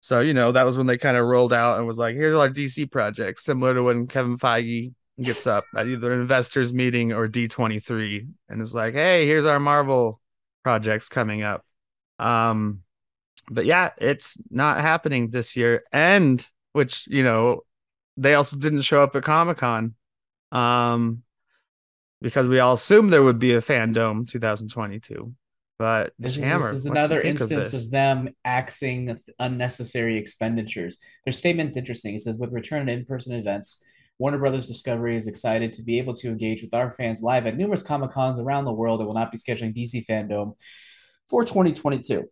so you know that was when they kind of rolled out and was like here's our dc projects similar to when kevin feige gets up at either an investors meeting or d23 and is like hey here's our marvel projects coming up. Um, but yeah, it's not happening this year. And which, you know, they also didn't show up at Comic Con. Um, because we all assumed there would be a FanDome 2022. But This is, Hammer, this is what do you another think of instance of, them axing unnecessary expenditures. Their statement's interesting. It says, with return to in-person events, Warner Brothers Discovery is excited to be able to engage with our fans live at numerous Comic Cons around the world and will not be scheduling DC FanDome for 2022.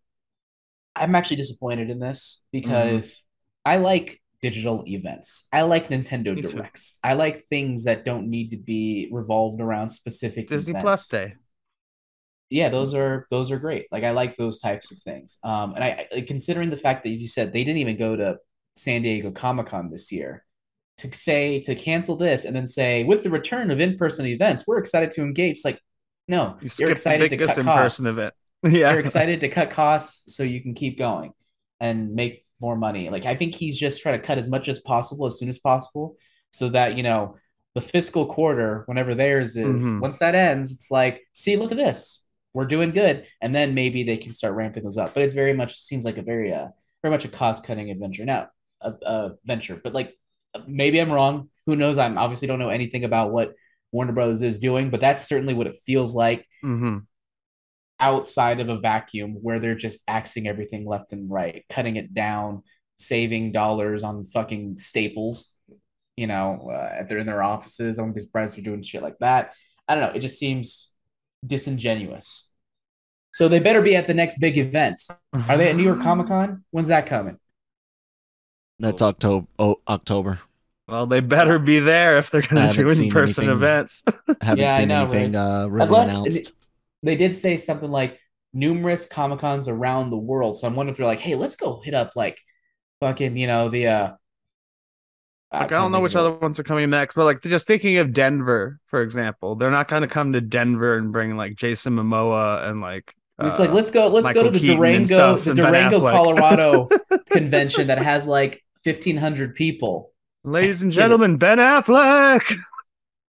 I'm actually disappointed in this mm-hmm. because I like digital events. I like Nintendo Me too. Directs. I like things that don't need to be revolved around specific Disney events Plus Day. Yeah those are those are great like i like those types of things um and i I- considering the fact that as you said they didn't even go to san diego comic-con this year to say to cancel this and then say with the return of in-person events we're excited to engage it's like no You you're excited to biggest cut in-person costs event. yeah. you're excited to cut costs so you can keep going and make more money. Like I think he's just trying to cut as much as possible as soon as possible so that, you know, the fiscal quarter, whenever theirs is, Mhm. once that ends, it's like, see, look at this. We're doing good. And then maybe they can start ramping those up. But it's very much seems like a very uh very much a cost-cutting adventure. Now, a, a venture, but like maybe I'm wrong. Who knows? I'm obviously don't know anything about what Warner Brothers is doing, but that's certainly what it feels like hmm outside of a vacuum where they're just axing everything left and right, cutting it down, saving dollars on fucking staples, you know, uh, if they're in their offices. I wouldn't be surprised if they're doing shit like that. I don't know. It just seems disingenuous. So they better be at the next big event. Are they at New York Comic Con? When's that coming? That's October. Oh, October. Well, they better be there if they're going to do in-person anything. events. Haven't Yeah, I seen know, anything uh, really Unless announced. they did say something like numerous Comic Cons around the world. So I'm wondering if they're like, hey, let's go hit up like fucking, you know, the uh Like I don't know which other ones are coming next, but like just thinking of Denver, for example, they're not going to come to Denver and bring like Jason Momoa and like. It's uh, like let's go. Let's Michael go to the Keaton Durango, the Durango, Colorado convention that has like fifteen hundred people. ladies and gentlemen, Ben Affleck.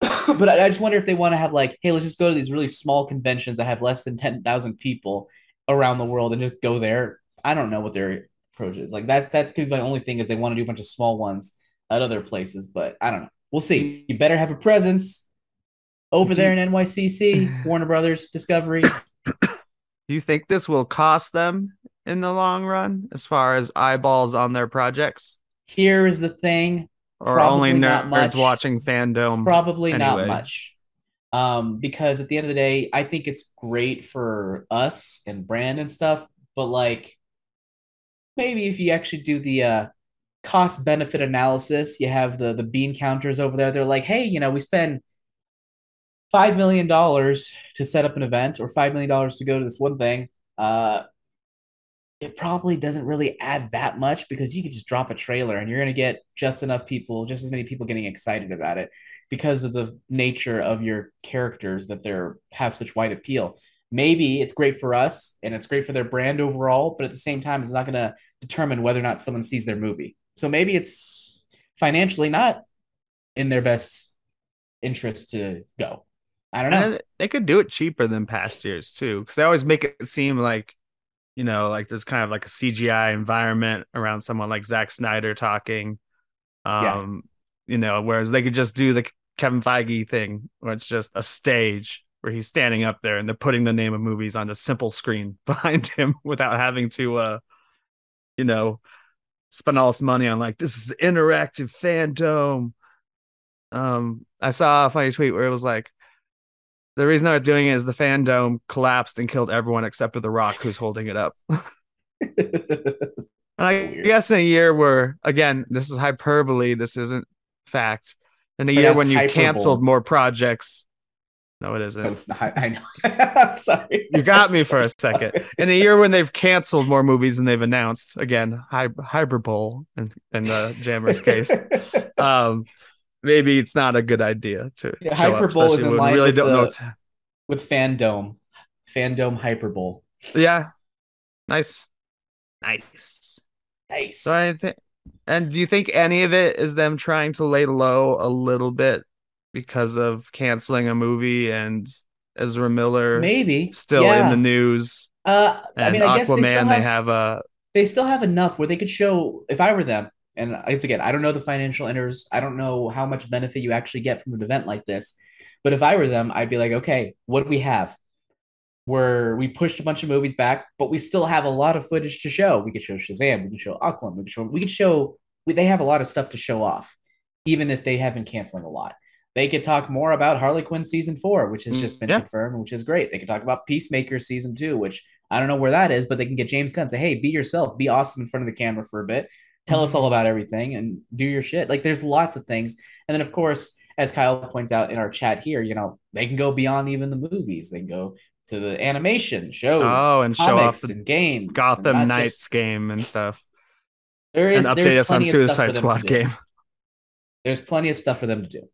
but I, I just wonder if they want to have like, hey, let's just go to these really small conventions that have less than ten thousand people around the world and just go there. I don't know what their approach is. Like that. That could be my only thing is they want to do a bunch of small ones at other places, but I don't know. We'll see. You better have a presence over there in NYCC, Warner Brothers Discovery. Do you think this will cost them in the long run as far as eyeballs on their projects? Here is the thing. Or only Probably not nerds much. watching FanDome? Probably not much. Um, because at the end of the day, I think it's great for us and brand and stuff, but like maybe if you actually do the uh cost benefit analysis, you have the the bean counters over there, they're like, hey, you know, we spend five million dollars to set up an event or five million dollars to go to this one thing. Uh it probably doesn't really add that much because you could just drop a trailer and you're going to get just enough people, just as many people getting excited about it because of the nature of your characters that they're have such wide appeal. Maybe it's great for us and it's great for their brand overall, but at the same time, it's not going to determine whether or not someone sees their movie. So maybe it's financially not in their best interest to go. I don't know. And they could do it cheaper than past years too, because they always make it seem like, you know, like there's kind of like a CGI environment around someone like Zack Snyder talking. Yeah. Um, you know, whereas they could just do the Kevin Feige thing, where it's just a stage where he's standing up there and they're putting the name of movies on a simple screen behind him without having to, uh, you know, spend all this money on like this is interactive FanDome. Um, I saw a funny tweet where it was like, the reason they're doing it is the FanDome collapsed and killed everyone except for The Rock, who's holding it up. And I guess in a year where, again, this is hyperbole, this isn't fact. In a But year when you hyperbole. canceled more projects, no, it But isn't. it's not, I know. I'm sorry. You got me for a second. In a year when they've canceled more movies than they've announced, again, hy- hyperbole in, in the Jammer's case, um, maybe it's not a good idea to. Yeah, show up, hyperbole is in line we really with don't know. the- What's... with fandom, fandom hyperbole. Yeah, nice, nice. Nice. So I think, and do you think any of it is them trying to lay low a little bit because of canceling a movie and Ezra Miller Maybe still yeah. in the news Uh, I mean, I guess Aquaman? they still They have, have a they still have enough where they could show. If I were them, and it's again, I don't know the financial enters. I don't know how much benefit you actually get from an event like this. But if I were them, I'd be like, okay, what do we have? Where we pushed a bunch of movies back, but we still have a lot of footage to show. We could show Shazam, we could show Aquaman, we could show, we could show. They have a lot of stuff to show off, even if they have been canceling a lot. They could talk more about Harley Quinn season four, which has Mm, just been yeah. confirmed, which is great. They could talk about Peacemaker season two, which I don't know where that is, but they can get James Gunn say, "Hey, be yourself, be awesome in front of the camera for a bit, tell us all about everything, and do your shit." Like, there's lots of things, and then of course, as Kyle points out in our chat here, you know, they can go beyond even the movies. They can go to the animation shows, Oh, and show off the and games, Gotham Knights just- game and stuff, there is and update us on plenty of stuff for Suicide Squad game. There's plenty of stuff for them to do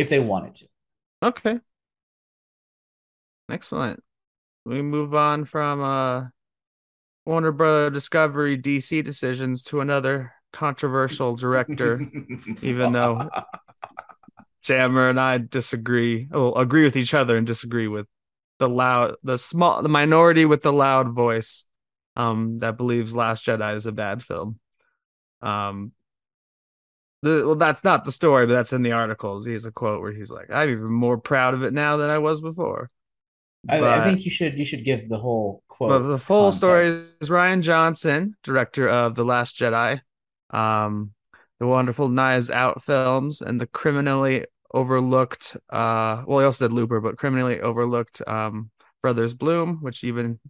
if they wanted to. Okay, excellent. We move on from uh Warner Brother Discovery DC decisions to another controversial director. even though- Jammer and I disagree. Well, agree with each other and disagree with the loud, the small, the minority with the loud voice, um, that believes Last Jedi is a bad film. Um, the well, that's not the story, but that's in the articles. He has a quote where he's like, "I'm even more proud of it now than I was before." I, I think you should you should give the whole quote. But the full story is Rian Johnson, director of The Last Jedi, um, the wonderful Knives Out films, and the criminally overlooked. Uh, well, he also did Looper, but criminally overlooked um, Brothers Bloom, which even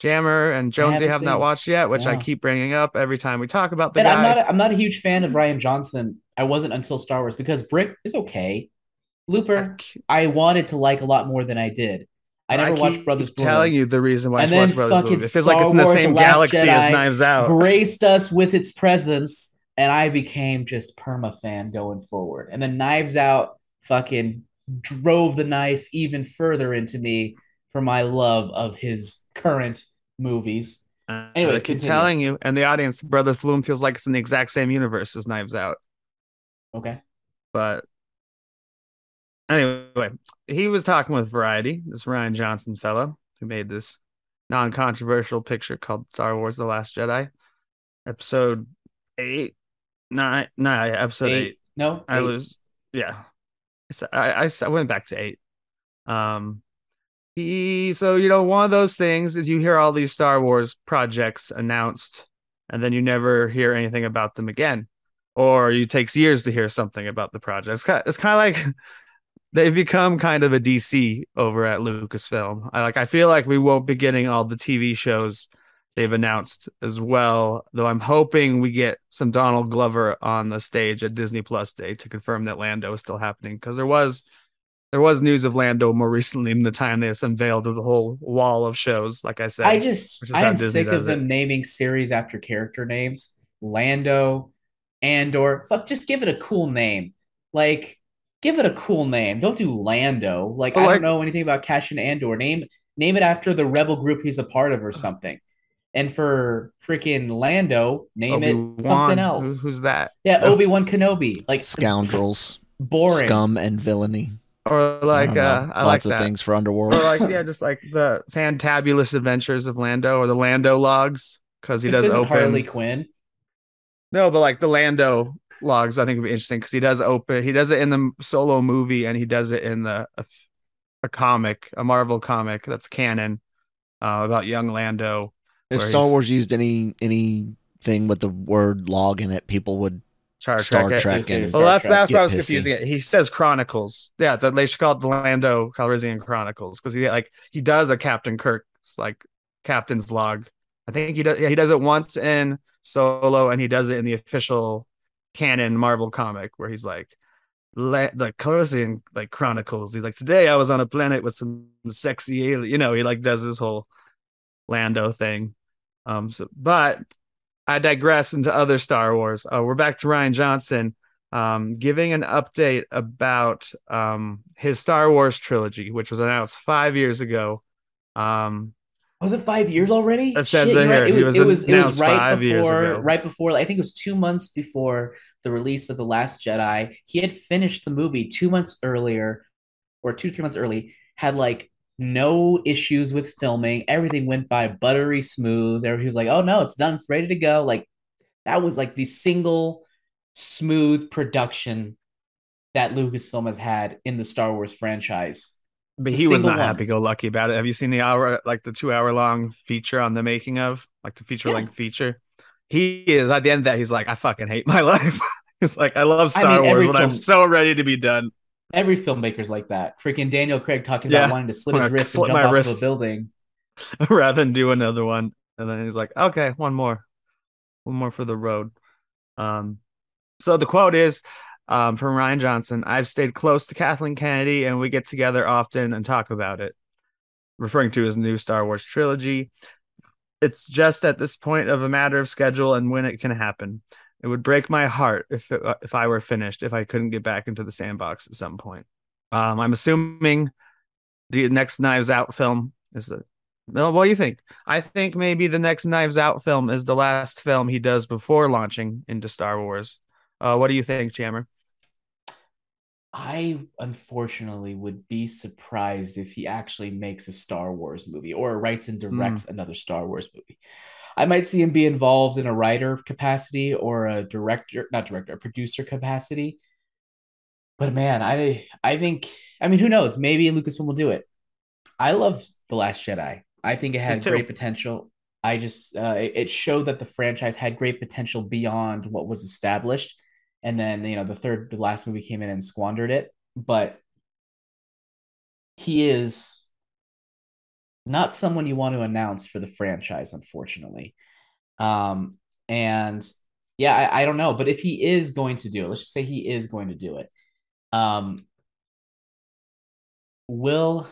Jammer and Jonesy haven't have not watched yet, which I keep bringing up every time we talk about the and guy. I'm not a, I'm not a huge fan of Rian Johnson. I wasn't until Star Wars because Brick is okay. Looper, I wanted to like a lot more than I did. I never keep watched Brothers Bloom. telling you the reason why I And should watch Brothers Bloom. It feels like it's in the Wars: same The galaxy as Knives Out. graced us with its presence, and I became just perma fan going forward. And then Knives Out fucking drove the knife even further into me for my love of his current movies. Uh, Anyways, I keep continue. telling you, and the audience, Brothers Bloom feels like it's in the exact same universe as Knives Out. Okay. But anyway, he was talking with Variety, this Rian Johnson fellow who made this non-controversial picture called Star Wars: The Last Jedi, episode eight eight, nine, nine, episode eight. No, I eight. was, yeah. So I, I I went back to eight. Um, he so you know one of those things is you hear all these Star Wars projects announced, and then you never hear anything about them again, or it takes years to hear something about the project. It's kind, it's kind of like they've become kind of a DC over at Lucasfilm. I like I feel like we won't be getting all the TV shows they've announced as well. Though I'm hoping we get some Donald Glover on the stage at Disney Plus Day to confirm that Lando is still happening because there was there was news of Lando more recently in the time they unveiled the whole wall of shows. Like I said, I just I am Disney sick of does it. them naming series after character names. Lando, Andor. Fuck, just give it a cool name. Like, give it a cool name. Don't do Lando. Like, Well, I don't know anything about Cassian Andor. Name name it after the rebel group he's a part of or uh-huh. something. And for freaking Lando, name it Obi-Wan, something who- else. who's that? yeah, Obi Wan Kenobi. Like Scoundrels, boring. scum, and villainy. Or like I don't uh, know. I like lots of that. things for Underworld. or like yeah, just like the fantabulous adventures of Lando or the Lando logs because he This does isn't open. Harley Quinn. No, but like the Lando logs, I think would be interesting because he does open. He does it in the solo movie and he does it in the a comic, a Marvel comic that's canon uh, about young Lando. if Star he's- Wars used any anything with the word log in it, people would Star Star Trek. Trek and Well, that's Trek. that's Get why I was pissy. confusing it. He says Chronicles. Yeah, that they should call it the Lando Calrissian Chronicles because he like he does a Captain Kirk's like captain's log. I think he does. Yeah, he does it once in Solo, and he does it in the official canon Marvel comic where he's like La- the Calrissian like Chronicles. He's like today I was on a planet with some sexy alien. You know, he like does this whole Lando thing. Um, so but I digress into other Star Wars. Uh, we're back to Rian Johnson um, giving an update about um, his Star Wars trilogy, which was announced five years ago. Um, Was it five years already? It says Shit, right. here. It was, was it was, it was announced right five years before, ago. right before, I think it was two months before the release of The Last Jedi. He had finished the movie two months earlier, or two, three months early, had like no issues with filming. Everything went by buttery smooth. Everybody was like, oh no, it's done. It's ready to go. Like, that was like the single smooth production that Lucasfilm has had in the Star Wars franchise. but The he was not happy go lucky about it. Have you seen the hour, like the two hour long feature on the making of, like the feature length feature? He is at the end of that. He's like, I fucking hate my life. He's like, I love I Star mean, Wars, but I'm so ready to be done. Every filmmaker's like that. Freaking Daniel Craig talking Yeah. about wanting to slit his wrist and jump off of wrist. a building. rather than do another one. And then he's like, okay, one more, one more for the road. Um, so the quote is um, from Rian Johnson I've stayed close to Kathleen Kennedy and we get together often and talk about it, referring to his new Star Wars trilogy. It's just at this point of a matter of schedule and when it can happen. It would break my heart if it, if I were finished, if I couldn't get back into the sandbox at some point. Um, I'm assuming the next Knives Out film is a well, what do you think? I think maybe the next Knives Out film is the last film he does before launching into Star Wars. Uh, what do you think, Jammer? I unfortunately would be surprised if he actually makes a Star Wars movie or writes and directs Hmm. another Star Wars movie. I might see him be involved in a writer capacity or a director, not director, a producer capacity. But man, I I think I mean who knows? Maybe Lucasfilm will do it. I love The Last Jedi. I think it had great potential. I just uh, it it showed that the franchise had great potential beyond what was established. And then you know the third, the last movie came in and squandered it. But he is not someone you want to announce for the franchise, unfortunately. Um, and yeah, I, I don't know, but if he is going to do it, let's just say he is going to do it. Um, will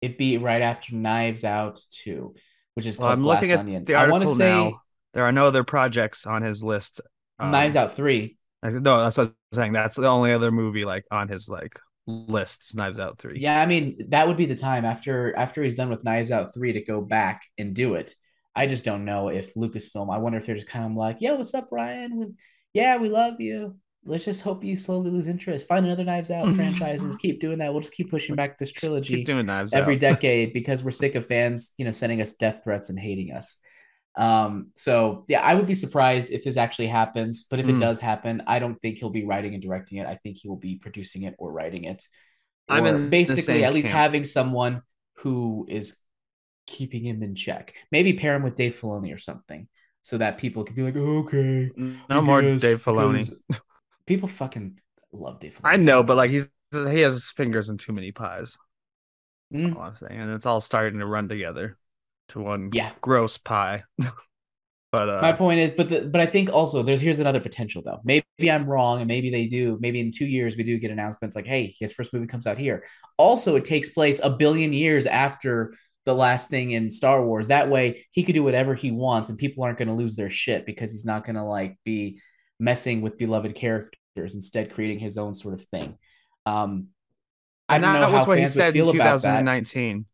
it be right after Knives Out 2, which is Well, I'm Glass looking at Onion? the I want to article say now. There are no other projects on his list Um, Knives Out three. no, that's what I'm saying. That's the only other movie like on his like list. is Knives Out three. Yeah, I mean that would be the time after after he's done with Knives Out three to go back and do it. I just don't know if Lucasfilm. I wonder if they're just kind of like, "Yo, what's up, Rian? We- Yeah, we love you. Let's just hope you slowly lose interest. Find another Knives Out franchises. Keep doing that. We'll just keep pushing back this Just trilogy keep doing Knives every decade because we're sick of fans, you know, sending us death threats and hating us. Um, so yeah, I would be surprised if this actually happens, but if it Mm. does happen, I don't think he'll be writing and directing it. I think he will be producing it or writing it. I'm in basically at least camp. having someone who is keeping him in check. Maybe pair him with Dave Filoni or something so that people can be like, okay. No more Dave Filoni. People fucking love Dave Filoni. I know, but like he's he has his fingers in too many pies. That's Mm. all I'm saying, and it's all starting to run together to one Yeah. gross pie. but uh, My point is, but the, but I think also there's here's another potential though. Maybe I'm wrong, and maybe they do. Maybe in two years we do get announcements like, "Hey, his first movie comes out here." Also, it takes place a billion years after the last thing in Star Wars. That way, he could do whatever he wants, and people aren't going to lose their shit because he's not going to like be messing with beloved characters. Instead, creating his own sort of thing. Um, I and don't know that was how what he said in feel about that. 2019.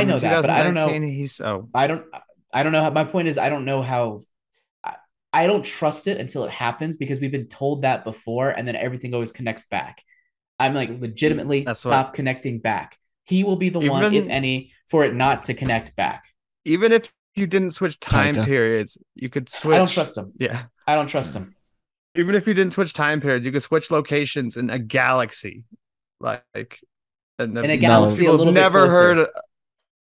I know that, but I don't know. He's oh, I don't I don't know how my point is I don't know how I, I don't trust it until it happens because we've been told that before and then everything always connects back. I'm like legitimately That's what- stop connecting back. He will be the one, if any, for it not to connect back. even if you didn't switch time Taika. periods, you could switch. I don't trust him. Yeah, I don't trust him. even if you didn't switch time periods, you could switch locations in a galaxy, like and In a galaxy people a little have bit never closer. heard.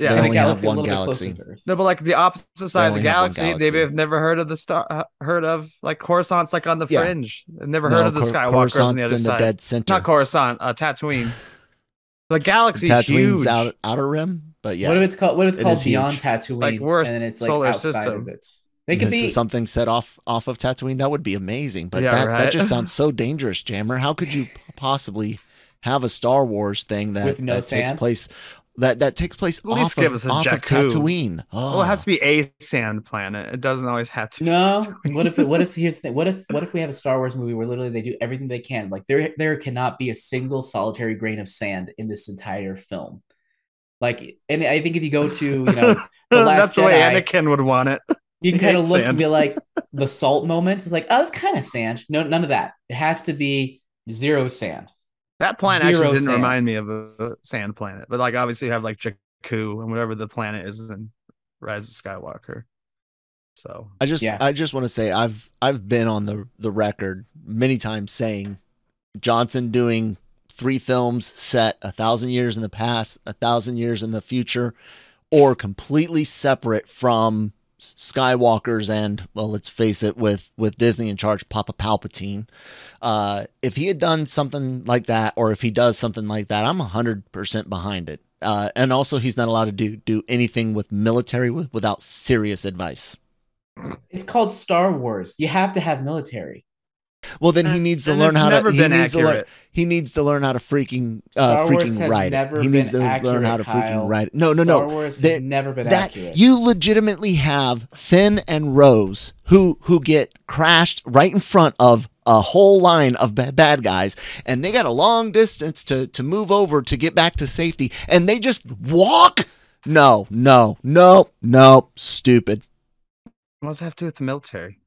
Of, They yeah, In a only galaxy a one galaxy. closer to Earth. No, but like the opposite side of the only have one galaxy, they galaxy. have never heard of the star, uh, heard of like Coruscant's like on the Yeah. fringe. They've never No, heard of the Cor- Skywalkers on the other in side. the dead center. Not Coruscant, uh, Tatooine. The galaxy's Tatooine's huge. out outer rim, but yeah, What if it's called what if it's It called is Beyond huge. Tatooine Like, we're and then it's like solar outside system. of it. They could This be is something set off off of Tatooine. That would be amazing. But Yeah, that, that just sounds so dangerous, Jammer. How could you possibly have a Star Wars thing that, no that takes place that that takes place At least off, give of, us a off of Tatooine? Oh, Well, it has to be ah. a sand planet. It doesn't always have to. No. Tatooine. What if what if here's the thing? What if what if we have a Star Wars movie where literally they do everything they can? Like there there cannot be a single solitary grain of sand in this entire film. Like and I think if you go to, you know, The Last That's the way Anakin would want it. you can kind of look sand. and be like the salt moments. It's like, oh, it's kind of sand. No, none of that. It has to be zero sand. That planet Zero actually didn't sand. remind me of a sand planet, but like obviously you have like Jakku and whatever the planet is in Rise of Skywalker. So I just Yeah. I just want to say I've I've been on the the record many times saying Johnson doing three films set a thousand years in the past, a thousand years in the future, or completely separate from Skywalker's and well, let's face it, with with Disney in charge, Papa Palpatine. Uh, if he had done something like that, or if he does something like that, I'm hundred percent behind it. Uh, and also, he's not allowed to do do anything with military with, without serious advice. It's called Star Wars. You have to have military. Well, then he needs to And learn how to. He been needs to learn. He needs to learn how to freaking uh, Star freaking write it. He needs to been learn how to accurate, freaking Kyle. write it. No, no, Star no. Wars There- has never been that accurate. you legitimately have Finn and Rose who who get crashed right in front of a whole line of ba- bad guys, and they got a long distance to to move over to get back to safety, and they just walk. No, no, no, no, stupid. what does that have to do with the military?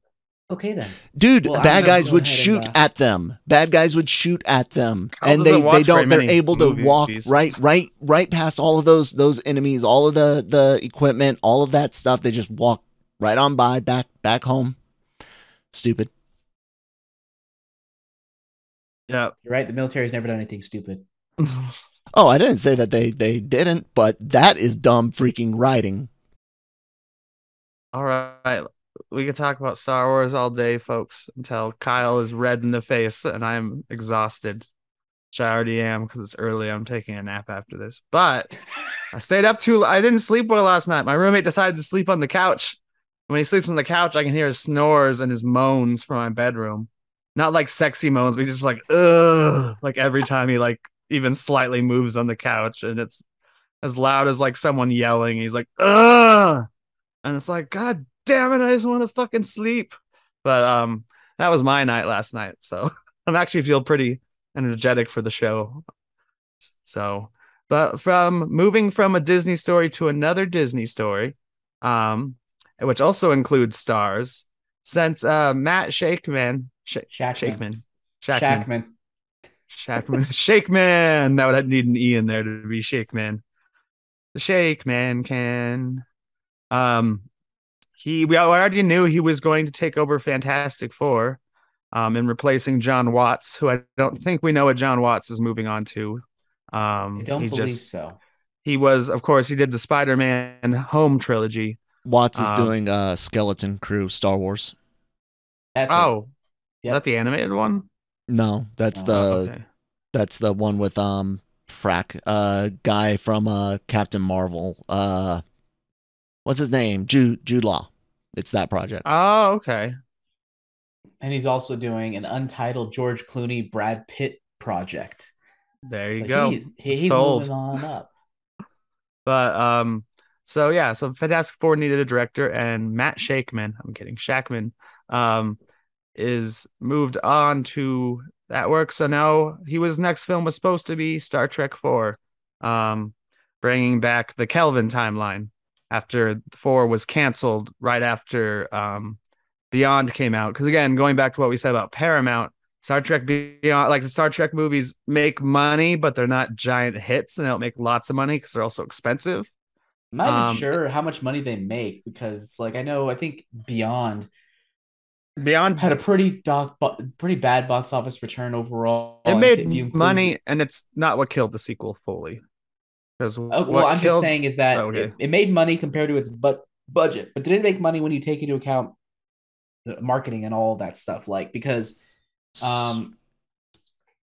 Okay then. Dude, Well, bad guys would ahead and, shoot uh, at them. Bad guys would shoot at them, Kyle and they they don't. They're able to walk movies. right, right, right past all of those those enemies, all of the the equipment, all of that stuff. They just walk right on by, back back home. Stupid. Yeah. You're right. The military's never done anything stupid. Oh, I didn't say that they they didn't, but that is dumb freaking writing. All right. We could talk about Star Wars all day, folks, until Kyle is red in the face and I'm exhausted, which I already am because it's early. I'm taking a nap after this. But I stayed up too. I didn't sleep well last night. My roommate decided to sleep on the couch. When he sleeps on the couch, I can hear his snores and his moans from my bedroom. Not like sexy moans, but just like, ugh, like every time he like even slightly moves on the couch, and it's as loud as like someone yelling. He's like, ugh. And it's like, God damn it, I just want to fucking sleep. But um, that was my night last night. So I'm actually feel pretty energetic for the show. So, but from moving from a Disney story to another Disney story, um, which also includes stars, since uh Matt Shakeman, Sh- Shakman. Shakman, Shakman. Shakman, Shakeman. That would need an E in there to be Shakeman. The Shakeman can. Um, he we already knew he was going to take over Fantastic Four, um, in replacing John Watts, who I don't think we know what John Watts is moving on to. Um, I don't he believe just so. he was, of course, he did the Spider-Man Home trilogy. Watts is Um, doing uh Skeleton Crew Star Wars. That's it. oh, Yep. is that the animated one? No, that's Oh, the okay. that's the one with um Frack, uh guy from uh Captain Marvel. Uh what's his name? Jude Jude Law. It's that project. Oh, okay. And he's also doing an untitled George Clooney Brad Pitt project. There you So go. He's, he- he's Sold. moving on up. But um, so yeah, so Fantastic Four needed a director, and Matt Shakeman, I'm kidding, Shakman, um, is moved on to that work. So now he was next film was supposed to be Star Trek Four, um, bringing back the Kelvin timeline after four was canceled right after um Beyond came out. Because again, going back to what we said about Paramount. Star Trek Beyond, like the Star Trek movies, make money, but they're not giant hits, and they don't make lots of money because they're also expensive. I'm not even Um, sure how much money they make because it's like I know I think Beyond Beyond had a pretty doc, pretty bad box office return overall. it made money, and it's not what killed the sequel fully. Because Oh, well, I'm just saying is that Oh, okay. it, it made money compared to its but budget, but did it make money when you take into account the marketing and all that stuff? Like because um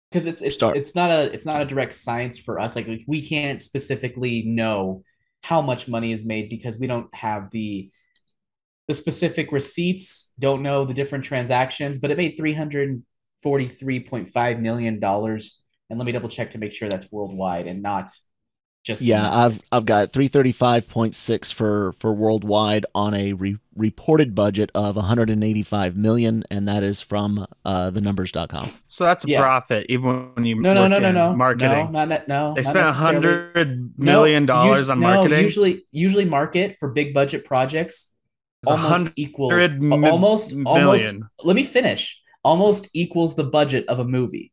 because it's it's Start. it's not a it's not a direct science for us like, like we can't specifically know how much money is made because we don't have the the specific receipts don't know the different transactions but it made 343.5 million dollars and let me double check to make sure that's worldwide and not just yeah. I've I've got 335.6 for for worldwide on a re- reported budget of 185 million and that is from uh the numbers.com. so that's a Yeah. profit, even when you No, no, no, no, no. marketing. No, not that. No, they spent a necessarily. hundred No, million dollars us- on no, marketing. usually, usually market for big budget projects almost equals mi- almost almost. million. Let me finish. Almost equals the budget of a movie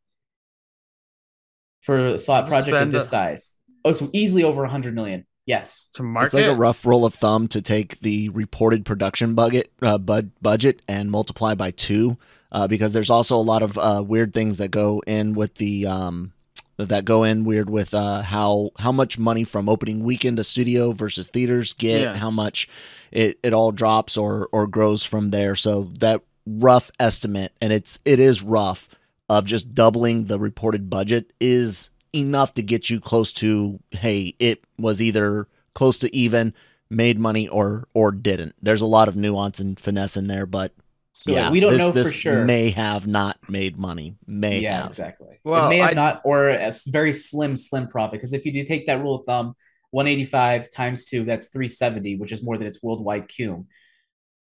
for a saw Just project of this a- size. Oh, so easily over a hundred million. Yes. to market. It's like a rough rule of thumb to take the reported production budget uh, bud- budget and multiply by 2 uh, because there's also a lot of uh, weird things that go in with the um that go in weird with uh, how how much money from opening weekend a studio versus theaters get, Yeah. how much it, it all drops or or grows from there. So that rough estimate, and it's it is rough, of just doubling the reported budget is enough to get you close to hey, it was either close to even, made money or or didn't. There's a lot of nuance and finesse in there, but So yeah, we don't this, know this for sure. May have not made money. May yeah, have. exactly. Well, it may have I- not, or a very slim, slim profit. Because if you do take that rule of thumb, 185 times two, that's 370, which is more than its worldwide cum.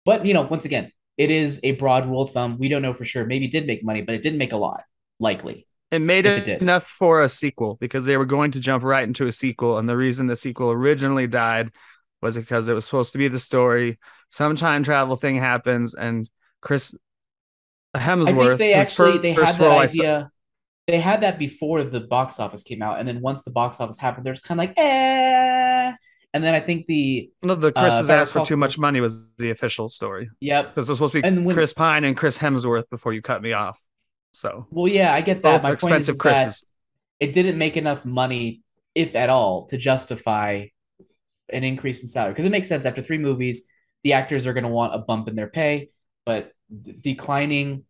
But you know, once again, it is a broad rule of thumb. We don't know for sure. Maybe it did make money, but it didn't make a lot. Likely. It made it it enough for a sequel because they were going to jump right into a sequel, and the reason the sequel originally died was because it was supposed to be the story. Some time travel thing happens, and Chris Hemsworth. I think they whose actually they first had that role I saw- idea. They had that before the box office came out, and then once the box office happened, they're just kind of like, eh. And then I think the no, the Chris uh, has asked for too much money was the official story yep. because it was supposed to be when- Chris Pine and Chris Hemsworth before you cut me off. So Well, yeah, I get that. My point is, expensive is that it didn't make enough money, if at all, to justify an increase in salary. Because it makes sense after three movies, the actors are going to want a bump in their pay, but d- declining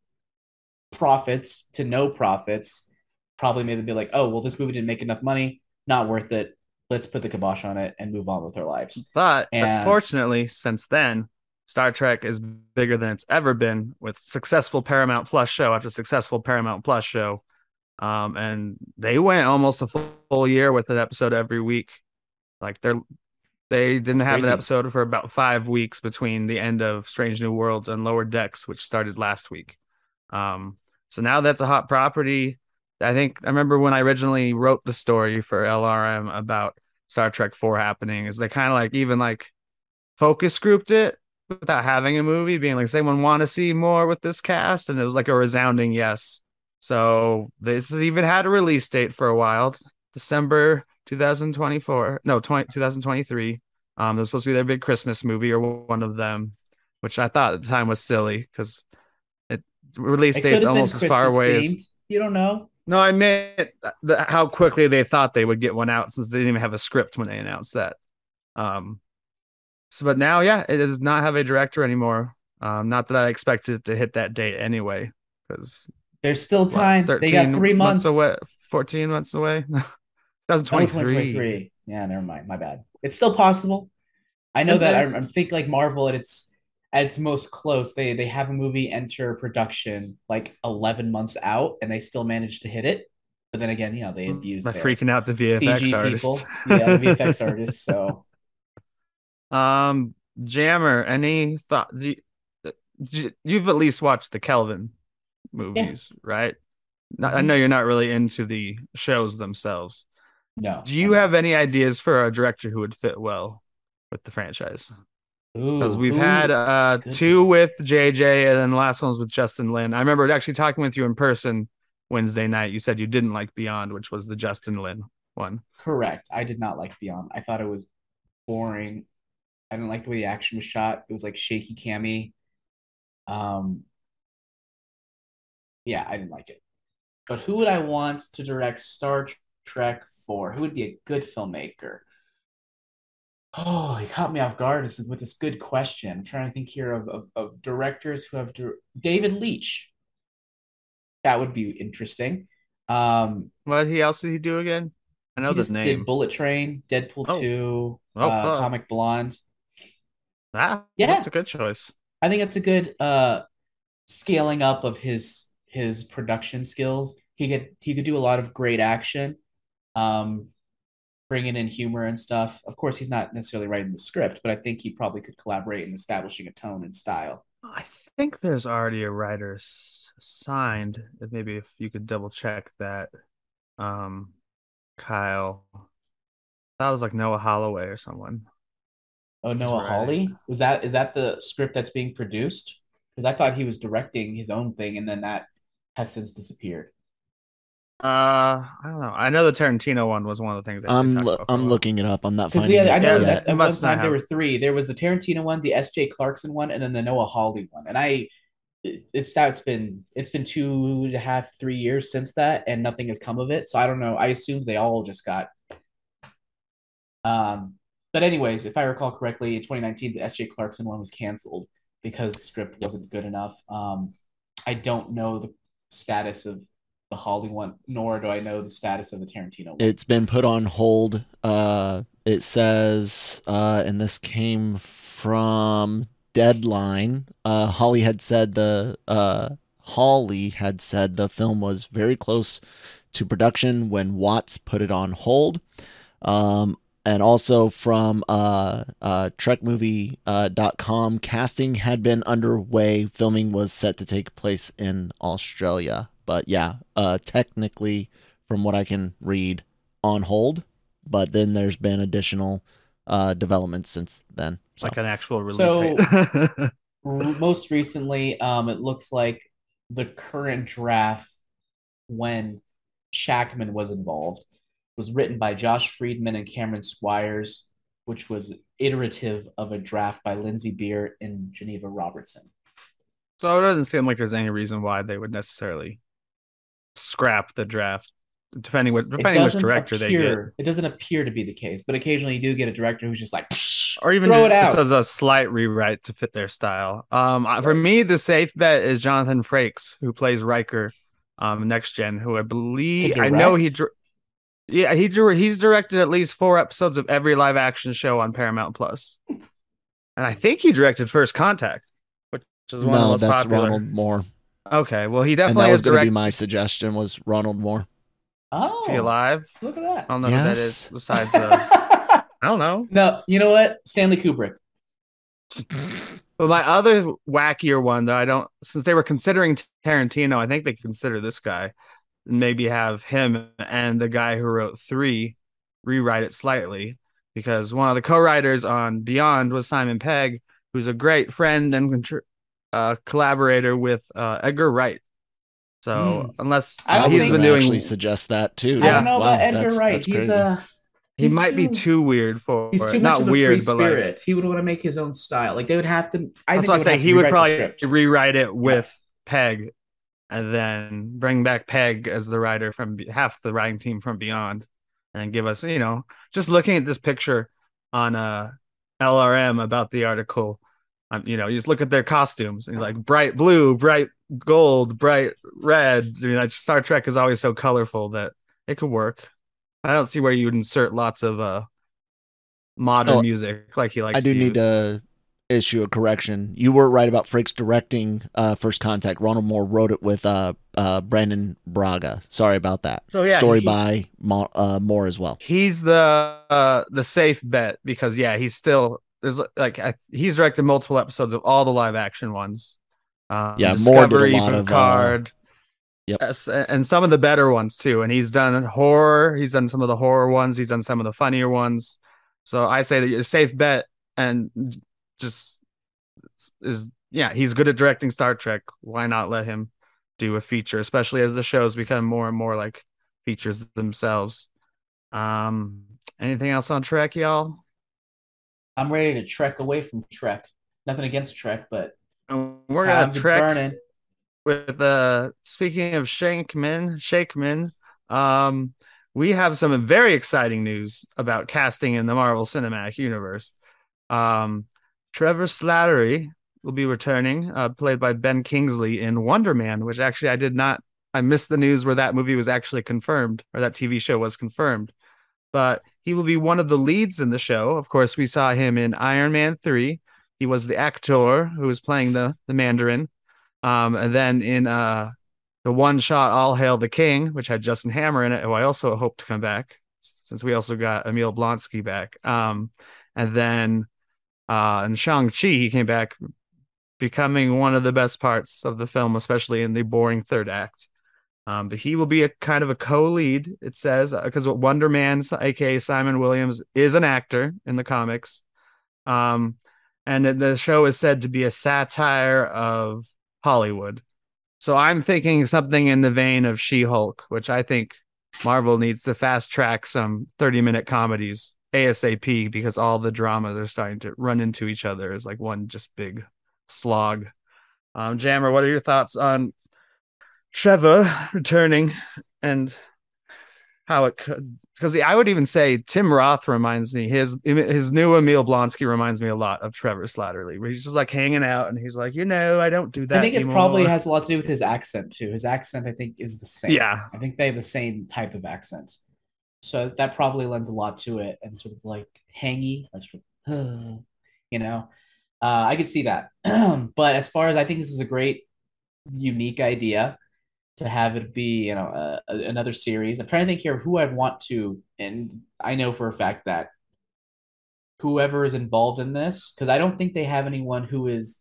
profits to no profits probably made them be like, oh, well, this movie didn't make enough money, not worth it. Let's put the kibosh on it and move on with our lives. But And- unfortunately, since then, Star Trek is bigger than it's ever been with successful Paramount Plus show after successful Paramount Plus show. Um, and they went almost a full, full year with an episode every week. Like they're they didn't That's have an episode for about five weeks between the end of Strange New Worlds and Lower Decks, which started last week. Um, so now that's a hot property. I think I remember when I originally wrote the story for LRM about Star Trek 4 happening, is they kind of like even like focus grouped it without having a movie, being like, does anyone want to see more with this cast? And it was like a resounding yes. So this has even had a release date for a while, December 2024. No, 20, 2023. Um, it was supposed to be their big Christmas movie or one of them, which I thought at the time was silly because it release It date's could have been almost as far away themed. as You don't know. no, I meant the, how quickly they thought they would get one out since they didn't even have a script when they announced that. Um, so but now, yeah, it does not have a director anymore. Um, not that I expected to hit that date anyway, because There's still time. They got three months. away, fourteen months away. Oh, 2023. 2023. Yeah, never mind. My bad. It's still possible. I know It that. is. I, I think like Marvel at its at its most close, they they have a movie enter production like 11 months out, and they still manage to hit it. But then again, you know they abuse By freaking out the VFX CG artists. people. Yeah, the VFX artists. So Um, Jammer, any thought? Do you, you've at least watched the Kelvin movies, right? Not- I know you're not really into the shows themselves. no. Do you have any ideas for a director who would fit well with the franchise? Because we've who- had uh two with JJ and then the last one was with Justin Lin. I remember actually talking with you in person Wednesday night. You said you didn't like Beyond, which was the Justin Lin one. Correct. I did not like Beyond. I thought it was boring. I didn't like the way the action was shot. It was like shaky cammy. Um, yeah, I didn't like it. But who would I want to direct Star Trek for? Who would be a good filmmaker? Oh, he caught me off guard with this good question. I'm trying to think here of of, of directors who have dir- David Leitch. That would be interesting. Um, What he else did he do again? I know he just name. did Bullet Train, Deadpool Oh. 2, Oh, uh. Atomic Blonde. Ah, Yeah. that's a good choice. I think it's a good uh scaling up of his his production skills. He could he could do a lot of great action, um, bringing in humor and stuff. Of course, he's not necessarily writing the script, but I think he probably could collaborate in establishing a tone and style. I think there's already a writer signed. Maybe if you could double check that. Um, Kyle. That was like Noah Holloway or someone. Oh, Noah right. Hawley was that is that the script that's being produced? Because I thought he was directing his own thing, and then that has since disappeared. Uh, I don't know. I know the Tarantino one was one of the things. That I'm talked lo- about for a I'm looking it up. I'm not Because finding yeah, I it know Yeah, yet. that at it one must not time there were three. There was the Tarantino one, the S.J. Clarkson one, and then the Noah Hawley one. And I, it's that it's been it's been two and a half, three years since that, and nothing has come of it. So I don't know. I assumed they all just got. Um, but anyways, if I recall correctly, in 2019, the S.J. Clarkson one was canceled because the script wasn't good enough. Um, I don't know the status of the Hawley one, nor do I know the status of the Tarantino one. It's been put on hold. Uh, it says, uh, and this came from Deadline. Uh, Hawley had said the uh, Hawley had said the film was very close to production when Watts put it on hold. Um, and also from uh, uh, TrekMovie.com, uh, dot com, casting had been underway. Filming was set to take place in Australia. But yeah, uh, technically, from what I can read, on hold. But then there's been additional uh, developments since then. So. like an actual release So- date. R- most recently, um, it looks like the current draft, when Shakman was involved, was written by Josh Friedman and Cameron Squires, which was iterative of a draft by Lindsey Beer and Geneva Robertson. so it doesn't seem like there's any reason why they would necessarily scrap the draft, depending what depending which director they get, it doesn't appear to be the case, but occasionally you do get a director who's just like, or even throw it just out. as a slight rewrite to fit their style. Um, I- for me, the safe bet is Jonathan Frakes, who plays Riker, um, next gen, who I believe I know he. Direct? dir- Yeah, he dir- he's directed at least four episodes of every live action show on Paramount Plus, and I think he directed First Contact, which is one of the no, most that's popular. Ronald Moore, Okay, well, he and definitely that was has going to be my suggestion. Was Ronald Moore? oh, Is he alive? look at that. I don't know who that Yes. Besides, uh, I don't know. no, you know what? Stanley Kubrick. But my other wackier one, though, I don't, since they were considering Tarantino, I think they consider this guy and maybe have him and the guy who wrote three rewrite it slightly because one of the co-writers on Beyond was Simon Pegg, who's a great friend and uh, collaborator with uh, Edgar Wright. So Hmm. unless I I don't would he's think- been actually suggest that too. I don't know Wow, about Edgar that's- Wright. that's He's crazy. uh he he's might be too- too weird for he's too much Not of a weird, free but like spirit. he would want to make his own style. Like they would have to. I that's think what I say. have He would probably rewrite it with Pegg, and then bring back Pegg as the writer from half the writing team from Beyond, and give us, you know, just looking at this picture on uh LRM about the article. Um, you know, you just look at their costumes and you're like bright blue, bright gold, bright red. I mean, Star Trek is always so colorful that it could work. I don't see where you would insert lots of uh modern Oh, music like he likes. I do to need to issue a correction. You were right about Frakes directing uh, First Contact. Ronald Moore wrote it with uh, uh, Brannon Braga. Sorry about that. So, yeah, story he- by Mo- uh, Moore as well. He's the uh, the safe bet because yeah, he's still there's like I, he's directed multiple episodes of all the live action ones. Um, Yeah, Moore did a Discovery, lot of, uh, Yep. yes, and some of the better ones too. And he's done horror. He's done some of the horror ones. He's done some of the funnier ones. So I say that you're a safe bet and just is yeah, he's good at directing Star Trek. Why not let him do a feature, especially as the shows become more and more like features themselves. Um, anything else on Trek, y'all? I'm ready to trek away from Trek. Nothing against Trek, but And We're gonna trek burning. with uh speaking of Shankman, Shakman, um, we have some very exciting news about casting in the Marvel Cinematic Universe. Um, Trevor Slattery will be returning, uh, played by Ben Kingsley in Wonder Man, which actually I did not. I missed the news where that movie was actually confirmed, or that TV show was confirmed. But he will be one of the leads in the show. Of course, we saw him in Iron Man three. He was the actor who was playing the the Mandarin. Um, and then in uh the one shot All Hail the King, which had Justin Hammer in it, who I also hope to come back, since we also got Emil Blonsky back. Um, and then uh in Shang-Chi, he came back becoming one of the best parts of the film, especially in the boring third act. Um, but he will be a kind of a co-lead, it says, because Wonder Man, aka Simon Williams, is an actor in the comics. Um, and the- show is said to be a satire of Hollywood. So I'm thinking something in the vein of She-Hulk, which I think Marvel needs to fast track some 30 minute comedies ASAP because all the dramas are starting to run into each other as like one just big slog. Um, Jammer, what are your thoughts on Trevor returning and how it could? Because I would even say Tim Roth reminds me his his new Emil Blonsky reminds me a lot of Trevor Slattery, where he's just like hanging out and he's like, you know, I don't do that. I think it anymore." probably has a lot to do with his accent too. His accent, I think, is the same. Yeah. I think they have the same type of accent, so that probably lends a lot to it, and sort of like hangy, like sort of, you know. Uh, I could see that, but as far as I think this is a great, unique idea to have it be, you know, uh, another series. I'm trying to think here who I'd want to, and I know for a fact that whoever is involved in this, because I don't think they have anyone who is.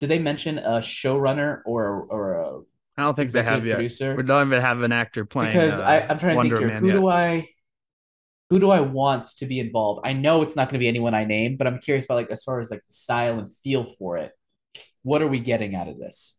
Did they mention a showrunner or or a I don't think they have yet. producer? We don't even have an actor playing. because uh, I, I'm trying to Wonder think here. Man Who yet. do I who do I want to be involved? I know it's not going to be anyone I name, but I'm curious about like as far as like the style and feel for it. What are we getting out of this?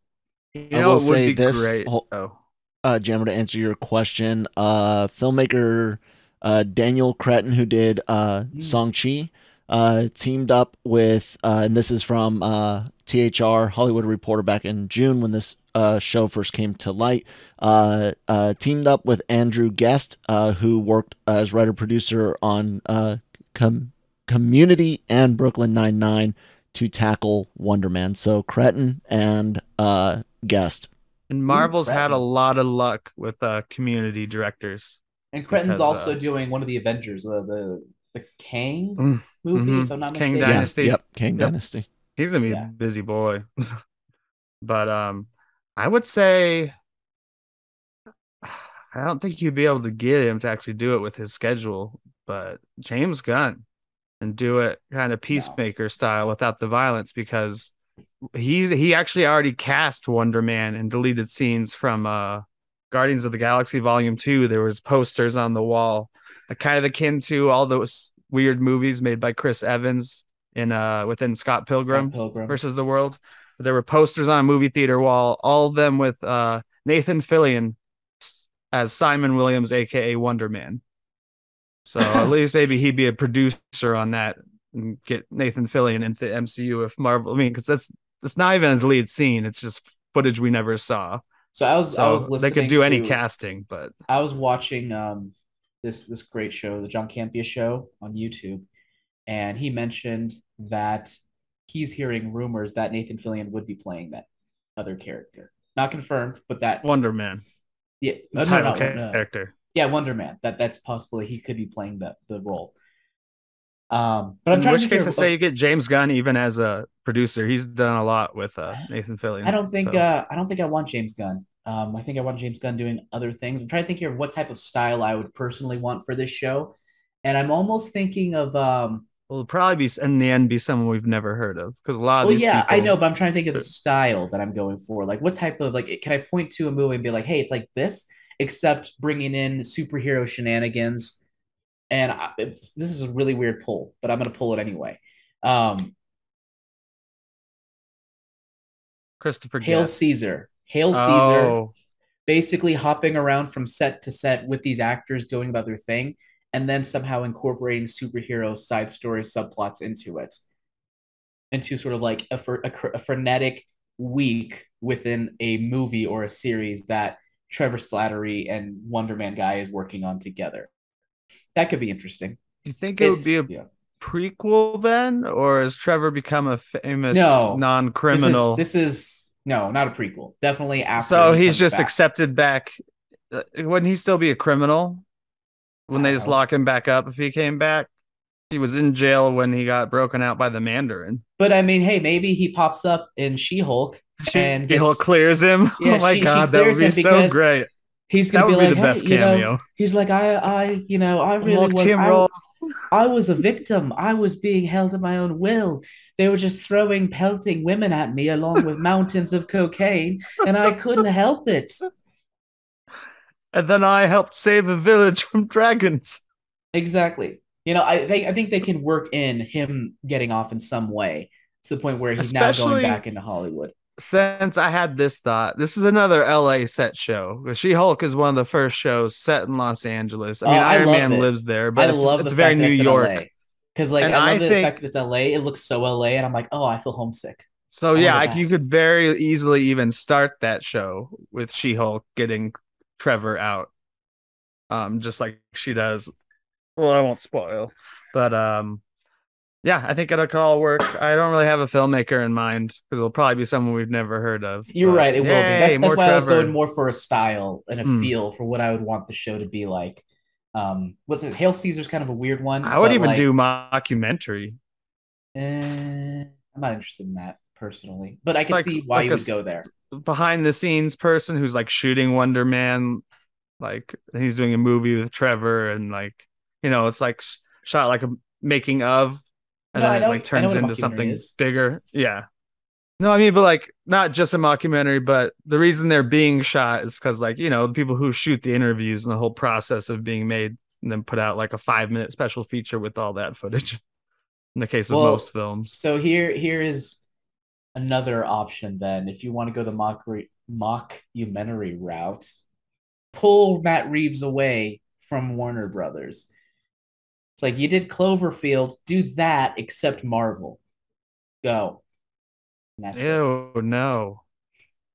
You I will it would say be this great. oh, uh, Jammer, to answer your question, uh, filmmaker uh, Daniel Cretton, who did uh, Mm. Shang-Chi, uh, teamed up with, uh, and this is from uh, THR, Hollywood Reporter, back in June when this uh, show first came to light, uh, uh, teamed up with Andrew Guest, uh, who worked as writer producer on uh, Com- Community and Brooklyn Nine-Nine to tackle Wonder Man. So Cretton and uh, Guest. and Marvel's had a lot of luck with uh, community directors. And Cretton's Because, also uh, doing one of the Avengers, the the, the Kang Mm, movie, mhm. if I'm not Kang mistaken. Yeah, Dynasty. yep, King Yep. Dynasty. He's gonna be Yeah. a busy boy. but um, I would say I don't think you'd be able to get him to actually do it with his schedule. But James Gunn and do it kind of peacemaker style without the violence because He he actually already cast Wonder Man and deleted scenes from uh Guardians of the Galaxy Volume Two. There was posters on the wall, kind of akin to all those weird movies made by Chris Evans in uh within Scott Pilgrim, Scott Pilgrim. versus the World. There were posters on a movie theater wall, all of them with uh Nathan Fillion as Simon Williams, aka Wonder Man. So at least maybe he'd be a producer on that and get Nathan Fillion into the MCU if Marvel. I mean, because that's that's not even a deleted scene; it's just footage we never saw. So I was I was listening. they could do any casting, but I was watching um this this great show, the John Campea show on YouTube, and he mentioned that he's hearing rumors that Nathan Fillion would be playing that other character. Not confirmed, but that Wonder Man, yeah, the no, title no, no. character. yeah, Wonder Man. That that's possible he could be playing that the role. Um, but I'm In trying which to case, I say you get James Gunn even as a producer. He's done a lot with uh, Nathan Fillion. I don't think so. uh, I don't think I want James Gunn. Um, I think I want James Gunn doing other things. I'm trying to think here of what type of style I would personally want for this show, and I'm almost thinking of um. Well, it'll probably be in the end be someone we've never heard of because a lot of Well, these yeah, I know, but I'm trying to think of the style that I'm going for. Like, what type of like? Can I point to a movie and be like, "Hey, it's like this," except bringing in superhero shenanigans? And I, this is a really weird pull, but I'm gonna pull it anyway. Um, Christopher Hail Guest. Caesar, Hail Caesar. Oh, basically hopping around from set to set with these actors doing about their thing and then somehow incorporating superhero side story subplots into it into sort of like a, fr- a, cr- a frenetic week within a movie or a series that Trevor Slattery and Wonder Man guy is working on together. That could be interesting. you think it would be a yeah. prequel then, or has Trevor become a famous No. non-criminal? This is, this is no, not a prequel. Definitely after. so he's just back. accepted back. Uh, Wouldn't he still be a criminal? When they just lock him back up if he came back? He was in jail when he got broken out by the Mandarin. But I mean, hey, maybe he pops up in She Hulk and gets, clears him. Yeah, oh my she- she god, that would be so great. he's gonna would be be like, the best hey, you know, cameo. he's like, I, I, you know, I really Locked was, him I. I was a victim. I was being held at my own will. They were just throwing pelting women at me along with mountains of cocaine, and I couldn't help it. And then I helped save a village from dragons. Exactly. You know, I think I think they can work in him getting off in some way to the point where he's now going back into Hollywood. Since I had this thought, this is another LA set show. She Hulk is one of the first shows set in Los Angeles. I oh, mean, Oh, I Iron love Man it. lives there, but I it's, love it's very New York. Because like And I love I the think- fact that it's LA. It looks so LA, and I'm like, oh, I feel homesick. So yeah, like you could very easily even start that show with She Hulk getting Trevor out, um, just like she does. Well, I won't spoil, but um, yeah, I think it'll all work. I don't really have a filmmaker in mind because it'll probably be someone we've never heard of. You're but right. It will be. That's, that's more why I was going more for a style and a Hmm. feel for what I would want the show to be like. Um, what's it? Hail Caesar's kind of a weird one. I would even like, do mockumentary. eh, I'm not interested in that personally, but I can Like- see why like you a would s- go there. Behind the scenes person who's like shooting Wonder Man, like he's doing a movie with Trevor, and like you know, it's like sh- shot like a making of, and No, then it like turns into something is. bigger. Yeah. No, I mean, but like not just a mockumentary, but the reason they're being shot is because like you know the people who shoot the interviews and the whole process of being made, and then put out like a five minute special feature with all that footage. In the case of Well, most films, So here, here is another option. Then, if you want to go the mock mockumentary route, pull Matt Reeves away from Warner Brothers. It's like you did Cloverfield, do that except Marvel. Go. Ew, no.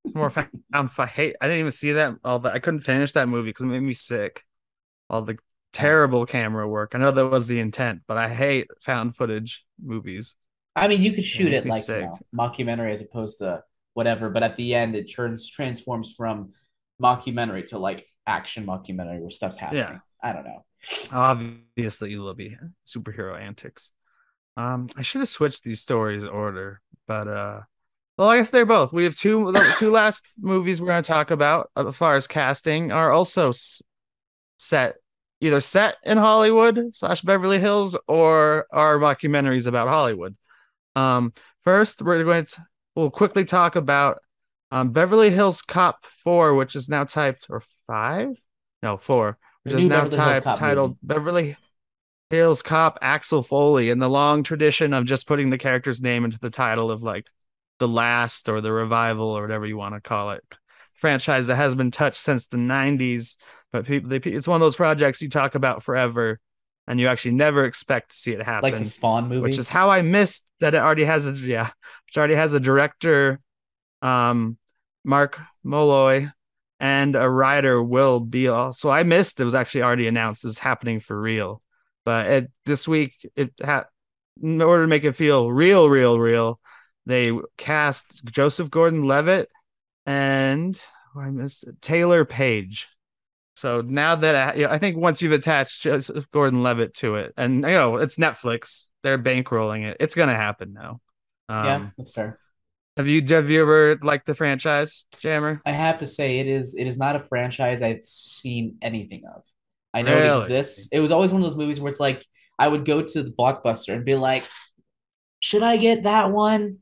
It's more found for hate. I didn't even see that. All that I couldn't finish that movie because it made me sick. All the terrible camera work. I know that was the intent, but I hate found footage movies. I mean, you could shoot Yeah, it like you know, mockumentary as opposed to whatever, but at the end, it turns transforms from mockumentary to like action mockumentary where stuff's happening. Yeah. I don't know. Obviously, you will be superhero antics. Um, I should have switched these stories order, but uh, well, I guess they're both. We have two. The two last movies we're going to talk about, uh, as far as casting, are also s- set either set in Hollywood slash Beverly Hills or are mockumentaries about Hollywood. Um, first we're going to we'll quickly talk about um, Beverly Hills Cop 4, which is now typed, or 5? No, 4, which The is now Beverly typed, titled movie. Beverly Hills Cop Axel Foley, in the long tradition of just putting the character's name into the title of like the last or the revival or whatever you want to call it. Franchise that has been touched since the 90s, but people, they, it's one of those projects you talk about forever and you actually never expect to see it happen like the Spawn movie. which is how I missed that it already has a yeah, which already has a director, um, Mark Molloy, and a writer Will Beal. So I missed it was actually already announced as happening for real, but it this week it had in order to make it feel real, real, real, they cast Joseph Gordon-Levitt and oh, I missed it, Taylour Paige. So now that I, you know, I think once you've attached Joseph Gordon-Levitt to it, and you know it's Netflix, they're bankrolling it. It's gonna happen now. Um, yeah, that's fair. Have you have you ever liked the franchise, Jammer? I have to say it is it is not a franchise I've seen anything of. I know it exists. It was always one of those movies where it's like I would go to the blockbuster and be like, "Should I get that one?"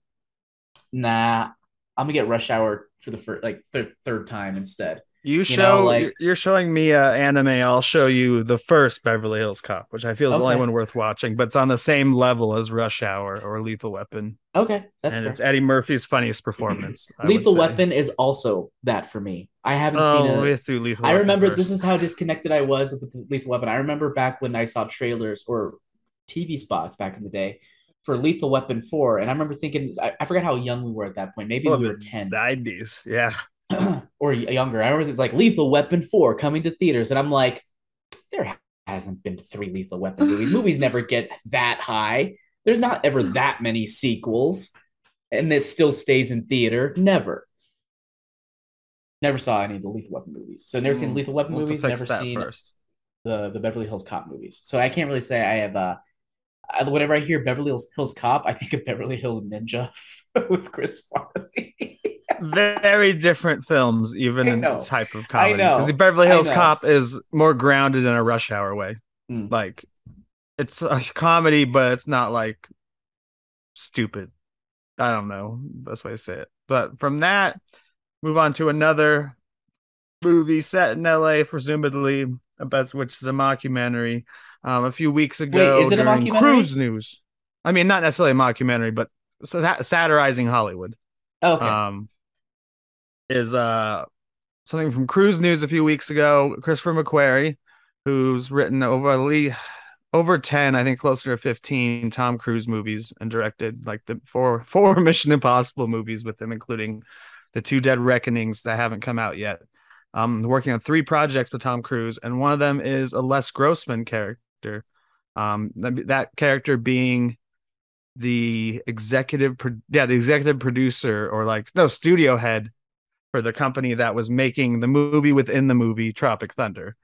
Nah, I'm gonna get Rush Hour for the first like third third time instead. You know, show like- you're- showing me uh, anime. I'll show you the first Beverly Hills Cop, which I feel is the only one worth watching, but it's on the same level as Rush Hour or Lethal Weapon, Okay, that's and fair. it's Eddie Murphy's funniest performance. Lethal. Weapon is also that for me. I haven't seen Oh, it. let's Lethal I remember first. this is how disconnected I was with the Lethal Weapon. I remember back when I saw trailers or TV spots back in the day for Lethal Weapon 4. And I remember thinking, I, I forgot how young we were at that point. Maybe Oh, we were the 10 90s. Yeah. or younger. I remember it's like Lethal Weapon 4 coming to theaters. And I'm like, there hasn't been three Lethal Weapon movies. movies never get that high. There's not ever that many sequels. And it still stays in theater. Never. Never saw any of the Lethal Weapon movies. So never seen Hmm. Lethal Weapon We'll movies. Never seen first. the the Beverly Hills Cop movies. So I can't really say I have uh I- whenever I hear Beverly Hills, Hills Cop, I think of Beverly Hills Ninja with Chris Farley. Very different films, even in type of I comedy. know. Because Beverly Hills. Cop is more grounded in a Rush Hour way. Hmm. Like, it's a comedy, but it's not like stupid. I don't know best way to say it. But from that, move on to another movie set in LA, presumably, about which is a mockumentary. Um, a few weeks ago, is it a mockumentary? Cruise News. I mean, not necessarily a mockumentary, but satirizing Hollywood okay. um is uh something from cruise news a few weeks ago christopher mcquarrie who's written over over 10 i think closer to 15 tom cruise movies and directed like the four four mission impossible movies with him including the two dead reckonings that haven't come out yet. Um working on three projects with tom cruise and one of them is a les grossman character. Um that, that character being the executive pro- yeah the executive producer or like no studio head for the company that was making the movie within the movie Tropic Thunder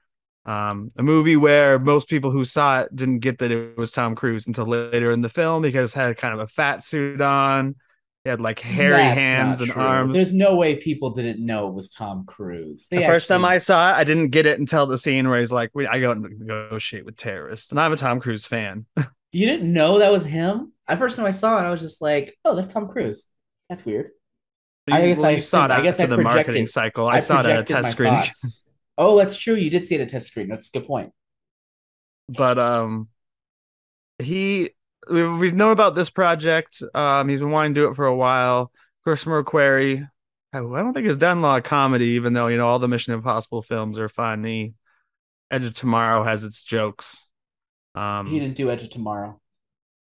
um a movie where most people who saw it didn't get that it was Tom Cruise until later in the film because it had kind of a fat suit on he had like hairy That's hands and true. arms There's no way people didn't know it was Tom Cruise. They the first time I saw it, I didn't get it until the scene where he's like, I go and negotiate with terrorists," and I'm a Tom Cruise fan. you didn't know that was him. At first time I saw it, I was just like, "Oh, that's Tom Cruise." That's weird. I guess Well, I saw it I guess I the marketing cycle. I, saw it at a test screen. thoughts. Oh, that's true. You did see it at a test screen. That's a good point. but um he we- we've known about this project um he's been wanting to do it for a while christopher mcquarrie I I don't think he's done a lot of comedy, even though you know all the Mission Impossible films are funny. Edge of Tomorrow has its jokes. Um, He didn't do Edge of Tomorrow.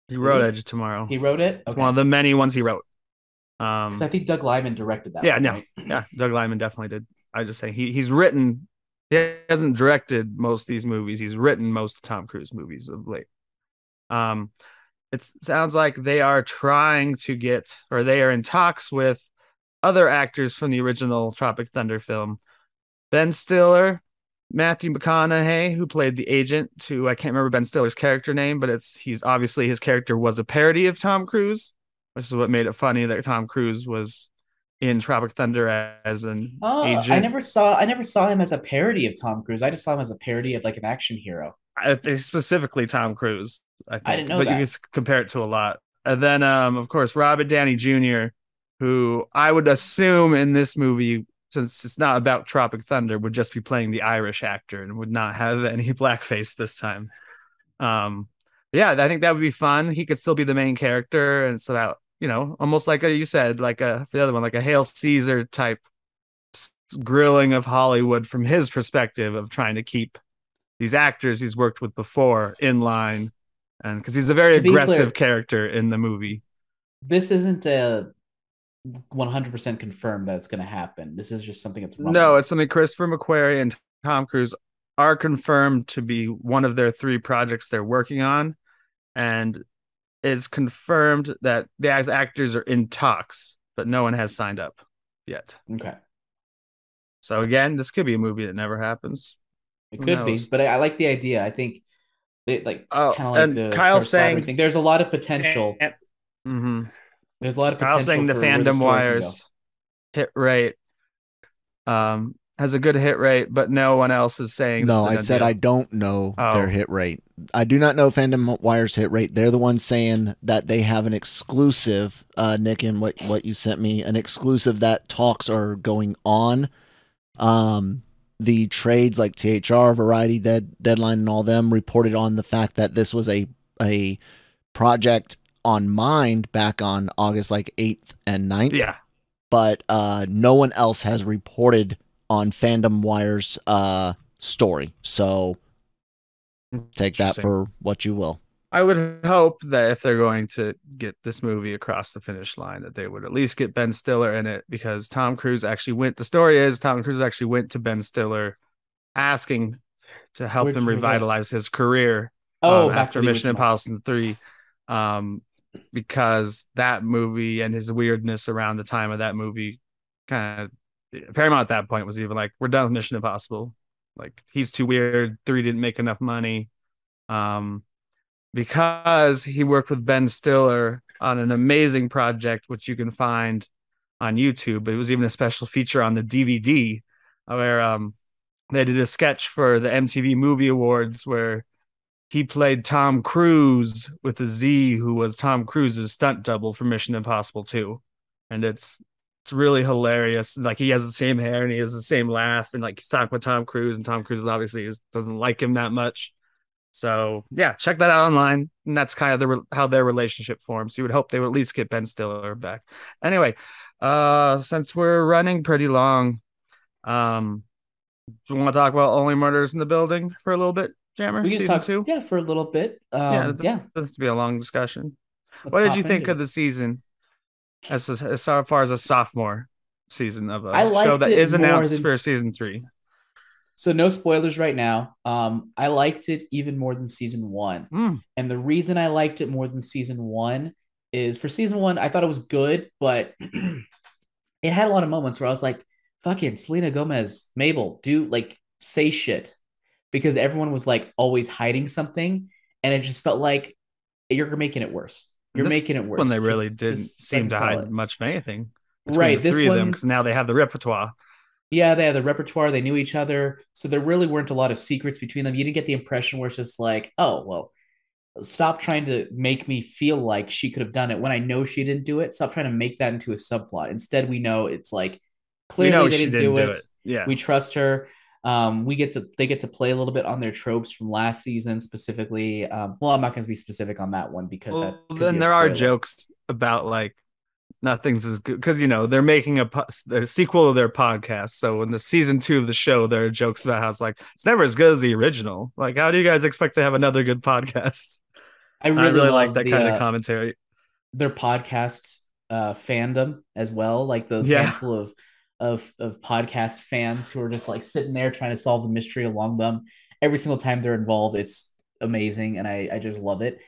he wrote he? Edge of Tomorrow. He wrote it. It's one of the many ones he wrote. Um, I think Doug Liman directed that. yeah, one, no, right? yeah, Doug Liman definitely did. I just say he he's written. He hasn't directed most of these movies. He's written most of Tom Cruise movies of late. Um, it sounds like they are trying to get, or they are in talks with other actors from the original Tropic Thunder film. Ben Stiller, Matthew McConaughey, who played the agent to I can't remember Ben Stiller's character name, but it's he's obviously his character was a parody of Tom Cruise, which is what made it funny that Tom Cruise was in Tropic Thunder as an Oh, agent. I never saw. I never saw him as a parody of Tom Cruise. I just saw him as a parody of like an action hero. I think specifically Tom Cruise. I think, I didn't know but that. you can compare it to a lot. And then, um, of course, Robert Downey Jr. who I would assume in this movie, since it's not about Tropic Thunder, would just be playing the Irish actor and would not have any blackface this time. Um, yeah, I think that would be fun. He could still be the main character, and so that you know almost like a, you said, like a the other one, like a Hail Caesar type grilling of Hollywood from his perspective of trying to keep these actors he's worked with before in line, and because he's a very aggressive clear, character in the movie. This isn't uh, a 100% confirmed that it's going to happen. This is just something that's no, it's something Christopher McQuarrie and Tom Cruise are confirmed to be one of their three projects they're working on, and it's confirmed that the actors are in talks, but no one has signed up yet. Okay. So again, this could be a movie that never happens. It Who could knows? be, but I, I, like the idea. I think it like oh, kind of like the Kyle saying thing. There's a lot of potential. And, mm-hmm. There's a lot of potential. Kyle saying the fandom wires hit rate um has a good hit rate, but no one else is saying. No, I said deal. I don't know oh. their hit rate. I do not know Fandom Wire's hit rate. They're the ones saying that they have an exclusive, uh, Nick, and what what you sent me, an exclusive that talks are going on. Um, the trades like THR, Variety, Dead, Deadline, and all them reported on the fact that this was a a project on Mind back on August like eighth and 9th. Yeah, but uh, no one else has reported on Fandom Wire's uh, story. So take that for what you will. I would hope that if they're going to get this movie across the finish line, that they would at least get Ben Stiller in it because Tom Cruise actually went. The story is Tom Cruise actually went to Ben Stiller asking to help Which him revitalize his career. Oh, um, after Mission Impossible three, um, because that movie and his weirdness around the time of that movie kind of Paramount at that point was even like, we're done with Mission Impossible. Like he's too weird. Three didn't make enough money. Um, because he worked with Ben Stiller on an amazing project, which you can find on YouTube. It was even a special feature on the DVD where um, they did a sketch for the MTV Movie Awards where he played Tom Cruise with a Z, who was Tom Cruise's stunt double for Mission Impossible 2. And it's it's really hilarious. Like he has the same hair and he has the same laugh, and like he's talking with Tom Cruise, and Tom Cruise obviously is, doesn't like him that much. So yeah, check that out online, and that's kind of the how their relationship forms. You would hope they would at least get Ben Stiller back. Anyway, uh, since we're running pretty long, um, do you want to talk about Only Murders in the Building for a little bit, Jammer? We can talk two, yeah, for a little bit. Um, yeah, yeah, this to be a long discussion. Let's what did you think of the season? As, as far as a sophomore season of a show that is announced for season three. So no spoilers right now. Um, I liked it even more than season one, mm. and the reason I liked it more than season one is for season one I thought it was good, but it had a lot of moments where I was like, "Fucking Selena Gomez, Mabel, do like say shit," because everyone was like always hiding something, and it just felt like you're making it worse. You're making it worse. When they really just, didn't just seem to hide it. much of anything. Right. The three one, of them because now they have the repertoire. Yeah, they had the repertoire. They knew each other, so there really weren't a lot of secrets between them. You didn't get the impression where it's just like, oh well, stop trying to make me feel like she could have done it when I know she didn't do it. Stop trying to make that into a subplot. Instead, we know it's like clearly they didn't, didn't do, it. do, it. Yeah, we trust her. Um, we get to they get to play a little bit on their tropes from last season specifically. Um, well, I'm not going to be specific on that one because well, then there are jokes about like nothing's as good because you know they're making a, a sequel to their podcast. So in the season two of the show, there are jokes about how it's like it's never as good as the original. Like, how do you guys expect to have another good podcast? I really, I really like that the, kind uh, of commentary. Their podcast uh, fandom as well, like those yeah. handful of of of podcast fans who are just like sitting there trying to solve the mystery along them. Every single time they're involved, it's amazing, and I I just love it.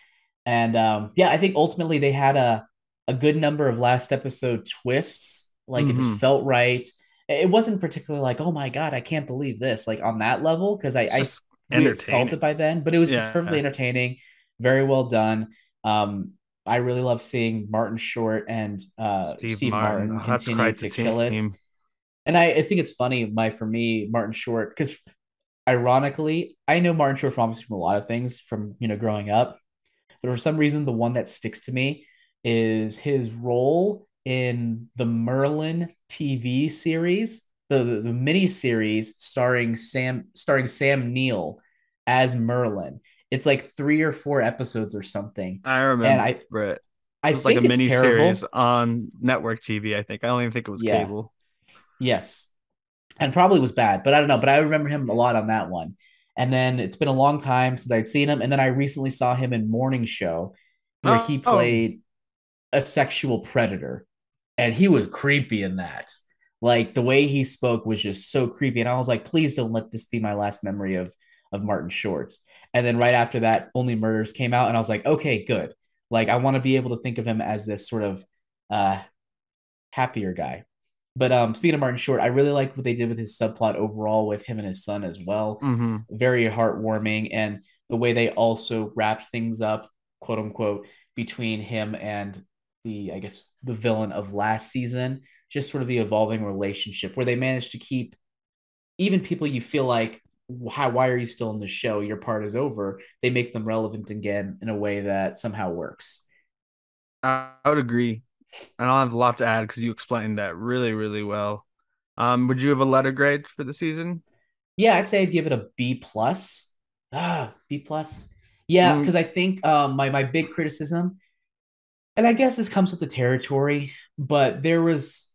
And um, yeah, I think ultimately they had a a good number of last episode twists. Like mm-hmm. it just mm-hmm. felt right. It wasn't particularly like, oh my god, I can't believe this. Like on that level, because I I solved it by then, but it was yeah. just perfectly entertaining, very well done. Um, I really love seeing Martin Short and uh, Steve, Steve Martin, Martin continue to kill it and I, I think it's funny, my for me, Martin Short, because ironically, I know Martin Short from obviously from a lot of things from you know growing up, but for some reason, the one that sticks to me is his role in the Merlin TV series, the the, the mini series starring Sam starring Sam Neill as Merlin. It's like three or four episodes or something. I remember And I- it. I It was think like a mini series on network TV. I think I don't even think it was Yeah. cable. Yes. And probably was bad, but I don't know. But I remember him a lot on that one. And then it's been a long time since I'd seen him. And then I recently saw him in Morning Show where he Oh. played a sexual predator. And he was creepy in that. Like the way he spoke was just so creepy. And I was like, please don't let this be my last memory of of Martin Short. And then right after that, Only Murders came out, and I was like, okay, good. Like I want to be able to think of him as this sort of uh happier guy. But um, speaking of Martin Short, I really like what they did with his subplot overall with him and his son as well. hmm Very heartwarming, and the way they also wrapped things up, quote unquote, between him and the, I guess, the villain of last season. Just sort of the evolving relationship where they managed to keep even people you feel like, how, why are you still in the show? Your part is over. They make them relevant again in a way that somehow works. I would agree. I don't have a lot to add because you explained that really, really well. Um, would you have a letter grade for the season? Yeah, I'd say I'd give it a B plus. Ah, B plus. Yeah, Mm. because I think um my my big criticism, and I guess this comes with the territory, but there was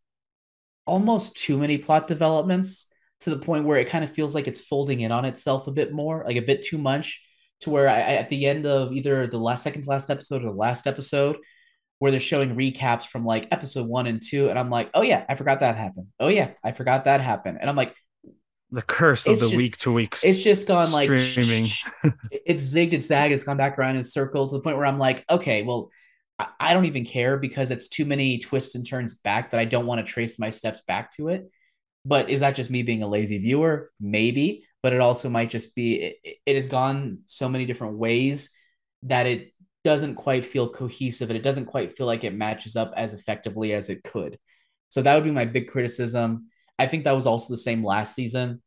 almost too many plot developments to the point where it kind of feels like it's folding in on itself a bit more, like a bit too much, to where I, I at the end of either the last second to last episode or the last episode, where they're showing recaps from like episode one and two, and I'm like, oh yeah, I forgot that happened. Oh yeah, I forgot that happened, and I'm like. The curse of the just- week to week. It's just gone like streaming. it's zigged, it's zagged, it's gone back around in a circle to the point where I'm like, okay, well, I, I don't even care because it's too many twists and turns back that I don't want to trace my steps back to it. But is that just me being a lazy viewer? Maybe, but it also might just be it, it has gone so many different ways that it doesn't quite feel cohesive and it doesn't quite feel like it matches up as effectively as it could. So that would be my big criticism. I think that was also the same last season,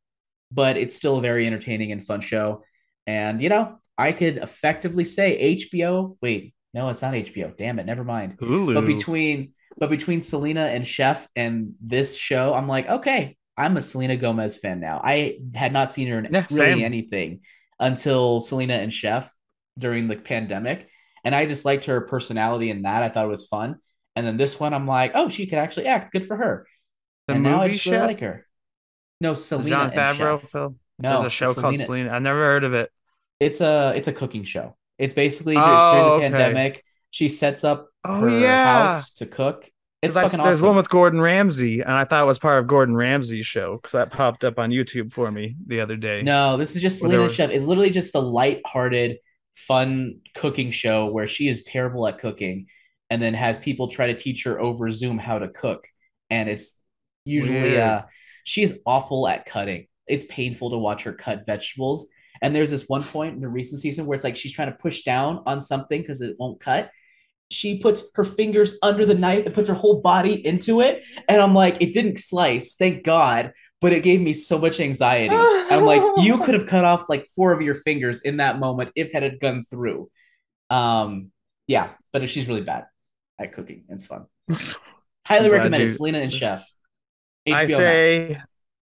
but it's still a very entertaining and fun show. And you know, I could effectively say HBO. Wait, no, it's not HBO. Damn it, never mind. Hulu. But between but between Selena and Chef and this show, I'm like, okay, I'm a Selena Gomez fan now. I had not seen her in Yeah, really same. anything until Selena and Chef during the pandemic. And I just liked her personality in that. I thought it was fun. And then this one, I'm like, oh, she could actually act. Good for her. the and now I just really like her. No, the Selena John and Favreau Chef. film. No, There's a show called Selena- Selena. I've never heard of it. It's a it's a cooking show. It's basically Oh, during the oh, okay. pandemic. She sets up Oh, her yeah. house to cook. It's I- fucking there's awesome. one with Gordon Ramsay, and I thought it was part of Gordon Ramsay's show because that popped up on YouTube for me the other day. No, this is just Selena was- Chef. It's literally just a light-hearted, fun cooking show where she is terrible at cooking, and then has people try to teach her over Zoom how to cook. And it's usually Weird. uh, she's awful at cutting. It's painful to watch her cut vegetables. And there's this one point in the recent season where it's like she's trying to push down on something because it won't cut. She puts her fingers under the knife and puts her whole body into it. And I'm like, it didn't slice, thank God, but it gave me so much anxiety. I'm like, you could have cut off like four of your fingers in that moment if it had gone through. Um, yeah, but she's really bad at cooking. It's fun. Highly recommend it. Selena and Chef. I HBO Max. say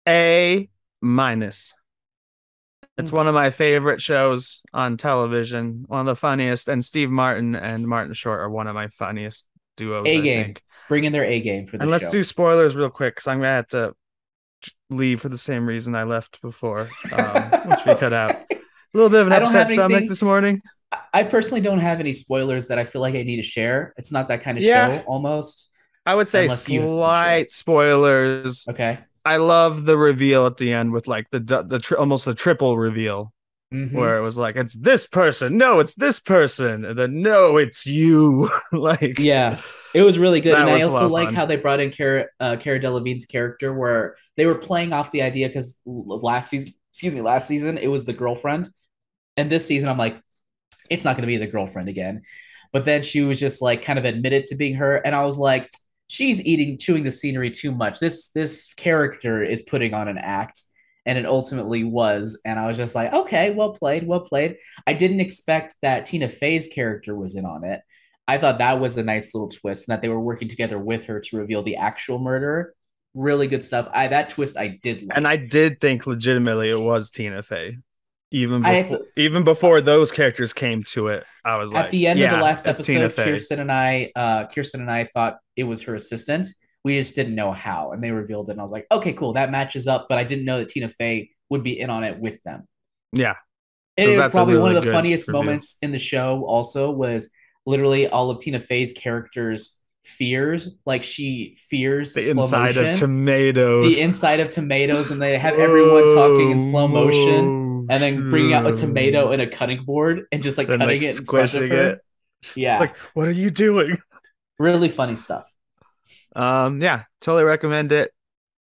A minus. It's Hmm. one of my favorite shows on television. One of the funniest, and Steve Martin and Martin Short are one of my funniest duos. A game. Bring in their A game for the And let's show. do spoilers real quick because I'm gonna have to leave for the same reason I left before, um, which we cut out. A little bit of an I don't have upset stomach this morning. I personally don't have any spoilers that I feel like I need to share. It's not that kind of Yeah. show almost. I would say slight spoilers. Okay. I love the reveal at the end with like the the tri- almost the triple reveal Mhm. where it was like it's this person, no, it's this person, and then no, it's you. like Yeah, it was really good, and I was a lot also like how they brought in Cara uh, Cara Delevingne's character, where they were playing off the idea because last season, excuse me, last season it was the girlfriend, and this season I'm like, it's not going to be the girlfriend again, but then she was just like kind of admitted to being her, and I was like, she's eating, chewing the scenery too much. This this character is putting on an act. And it ultimately was. And I was just like, okay, well played, well played. I didn't expect that Tina Fey's character was in on it. I thought that was a nice little twist, and that they were working together with her to reveal the actual murderer. Really good stuff. I that twist I did like. And I did think legitimately it was Tina Fey. Even before, th- even before those characters came to it, I was like, At the end yeah, of the last episode, Kirsten and I, uh, Kirsten and I thought it was her assistant. We just didn't know how, and they revealed it. And I was like, okay, cool, that matches up. But I didn't know that Tina Fey would be in on it with them. Yeah, And it- a probably one of the funniest reveal. moments in the show. Also, was literally all of Tina Fey's characters' fears. Like she fears the slow inside motion, of tomatoes. the inside of tomatoes, and they have everyone talking in slow motion, oh, and then bringing out a tomato and a cutting board and just like cutting like it squishing it. Yeah. like what are you doing? Really funny stuff. Um, yeah, totally recommend it.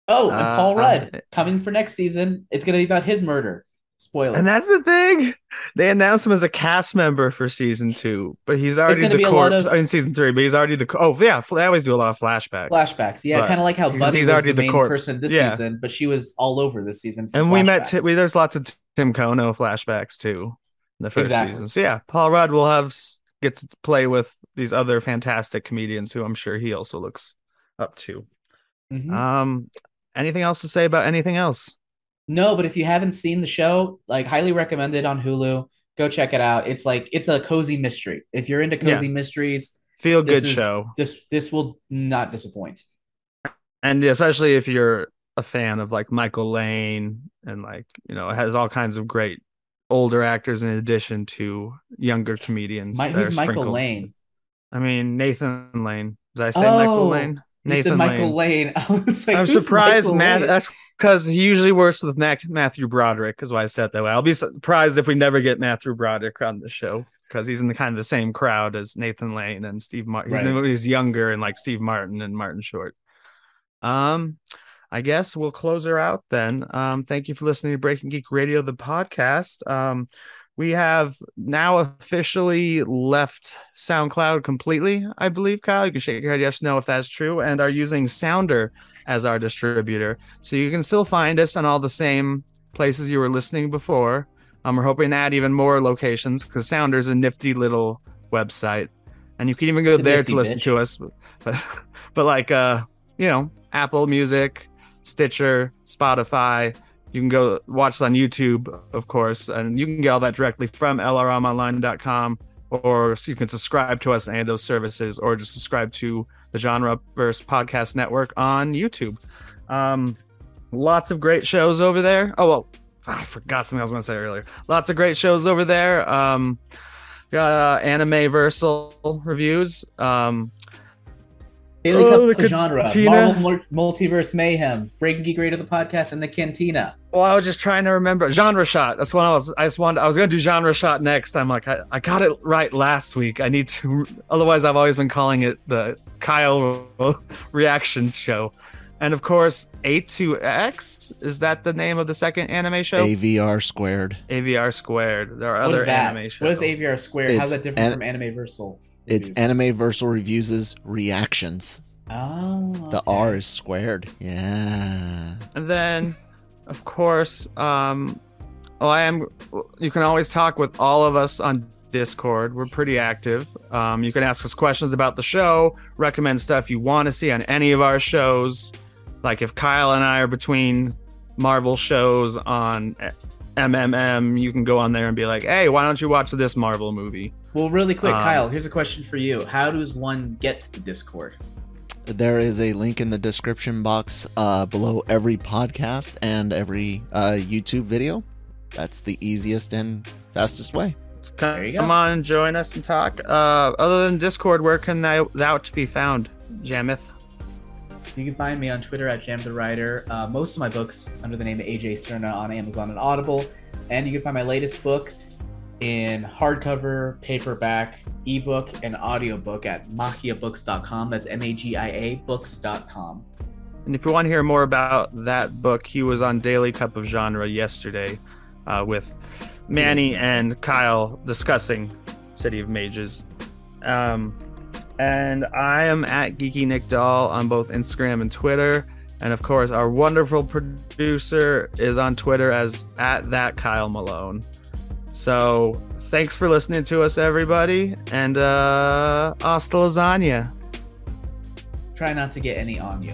Oh, and Uh, Paul Rudd coming for next season. It's going to be about his murder. Spoiler. And that's the thing. They announced him as a cast member for season two, but he's already the be a lot corpse of- in season three. But he's already the oh yeah. They always do a lot of flashbacks. flashbacks. Yeah, kind of like how he's- Buddy he's already the the main corpse. person this Yeah. season, but she was all over this season. for and we met. T- we, there's lots of Tim Kono flashbacks too in the first Exactly. season. So yeah, Paul Rudd will have get to play with these other fantastic comedians who I'm sure he also looks up to. Mhm. Um, anything else to say about anything else? No, but if you haven't seen the show, like highly recommended on Hulu. Go check it out. It's like it's a cozy mystery. If you're into Yeah. cozy mysteries, Feel good is- show, This this will not disappoint. and especially if you're a fan of like Michael Lane and like you know it has all kinds of great older actors in addition to younger comedians. Are who's Michael sprinkled. Lane? I mean Nathan Lane. Did I say Michael Oh, Lane? You said Michael Lane. I was like, I'm surprised, Michael Matt. Lane? That's because he usually works with Mac- Matthew Broderick. Is why I said that way. I'll be surprised if we never get Matthew Broderick on the show because he's in the kind of the same crowd as Nathan Lane and Steve Martin. Right. He's younger and like Steve Martin and Martin Short. Um, I guess we'll close her out then. Um, thank you for listening to Breaking Geek Radio, the podcast. Um, we have now officially left SoundCloud completely, I believe, Kyle. You can shake your head yes, no, if that's true, and are using Sounder as our distributor. So you can still find us on all the same places you were listening before. Um, we're hoping to add even more locations because Sounder's a nifty little website, and you can even go there to listen bitch. to us. But, but like, uh, you know, Apple Music, Stitcher, Spotify. You can go watch on YouTube, of course, and you can get all that directly from lrmonline.com, or you can subscribe to us on any of those services, or just subscribe to the Genreverse Podcast Network on YouTube. Um, lots of great shows over there. Oh well, I forgot something I was going to say earlier. Lots of great shows over there. Um, got uh, anime versal reviews. Um, Daily Oh, Cup the of Genre, Cantina. Marvel Multiverse Mayhem, Breaking Geek Radio the podcast, and the Cantina. Well, I was just trying to remember genre shot. That's what I was. I just wanted. I was gonna do genre shot next. I'm like, I, I got it right last week. I need to. Otherwise, I've always been calling it the Kyle reactions show. And of course, A2X is that the name of the second anime show? AVR squared. AVR squared. There are What other is that? anime shows. What is AVR Square? How's that different an- from Animeversal? It's reviews? Anime Versal Reviews' reactions. Oh, The. R is squared. Yeah. And then, of course, um, well, I am. You can always talk with all of us on Discord. We're pretty active. Um, you can ask us questions about the show, recommend stuff you want to see on any of our shows. Like if Kyle and I are between Marvel shows on MMM, you can go on there and be like, "Hey, why don't you watch this Marvel movie?" Well, really quick, Um, Kyle. Here's a question for you. How does one get to the Discord? There is a link in the description box uh, below every podcast and every uh, YouTube video. That's the easiest and fastest way. Come, There you go. come on and join us and talk. Uh, other than Discord, where can I, thou to be found, Jamith? You can find me on Twitter at Jam the Writer. Uh, most of my books under the name of AJ Cerna on Amazon and Audible. And you can find my latest book in hardcover, paperback, ebook, and audiobook at magiabooks.com. That's M A G I A books.com. And if you want to hear more about that book, he was on Daily Cup of Genre yesterday uh, with Manny and Kyle discussing City of Mages. Um, and I am at Geeky Nick Doll on both Instagram and Twitter. And of course, our wonderful producer is on Twitter as at that Kyle Malone. So thanks for listening to us, everybody, and uh, hasta lasagna. Try not to get any on you.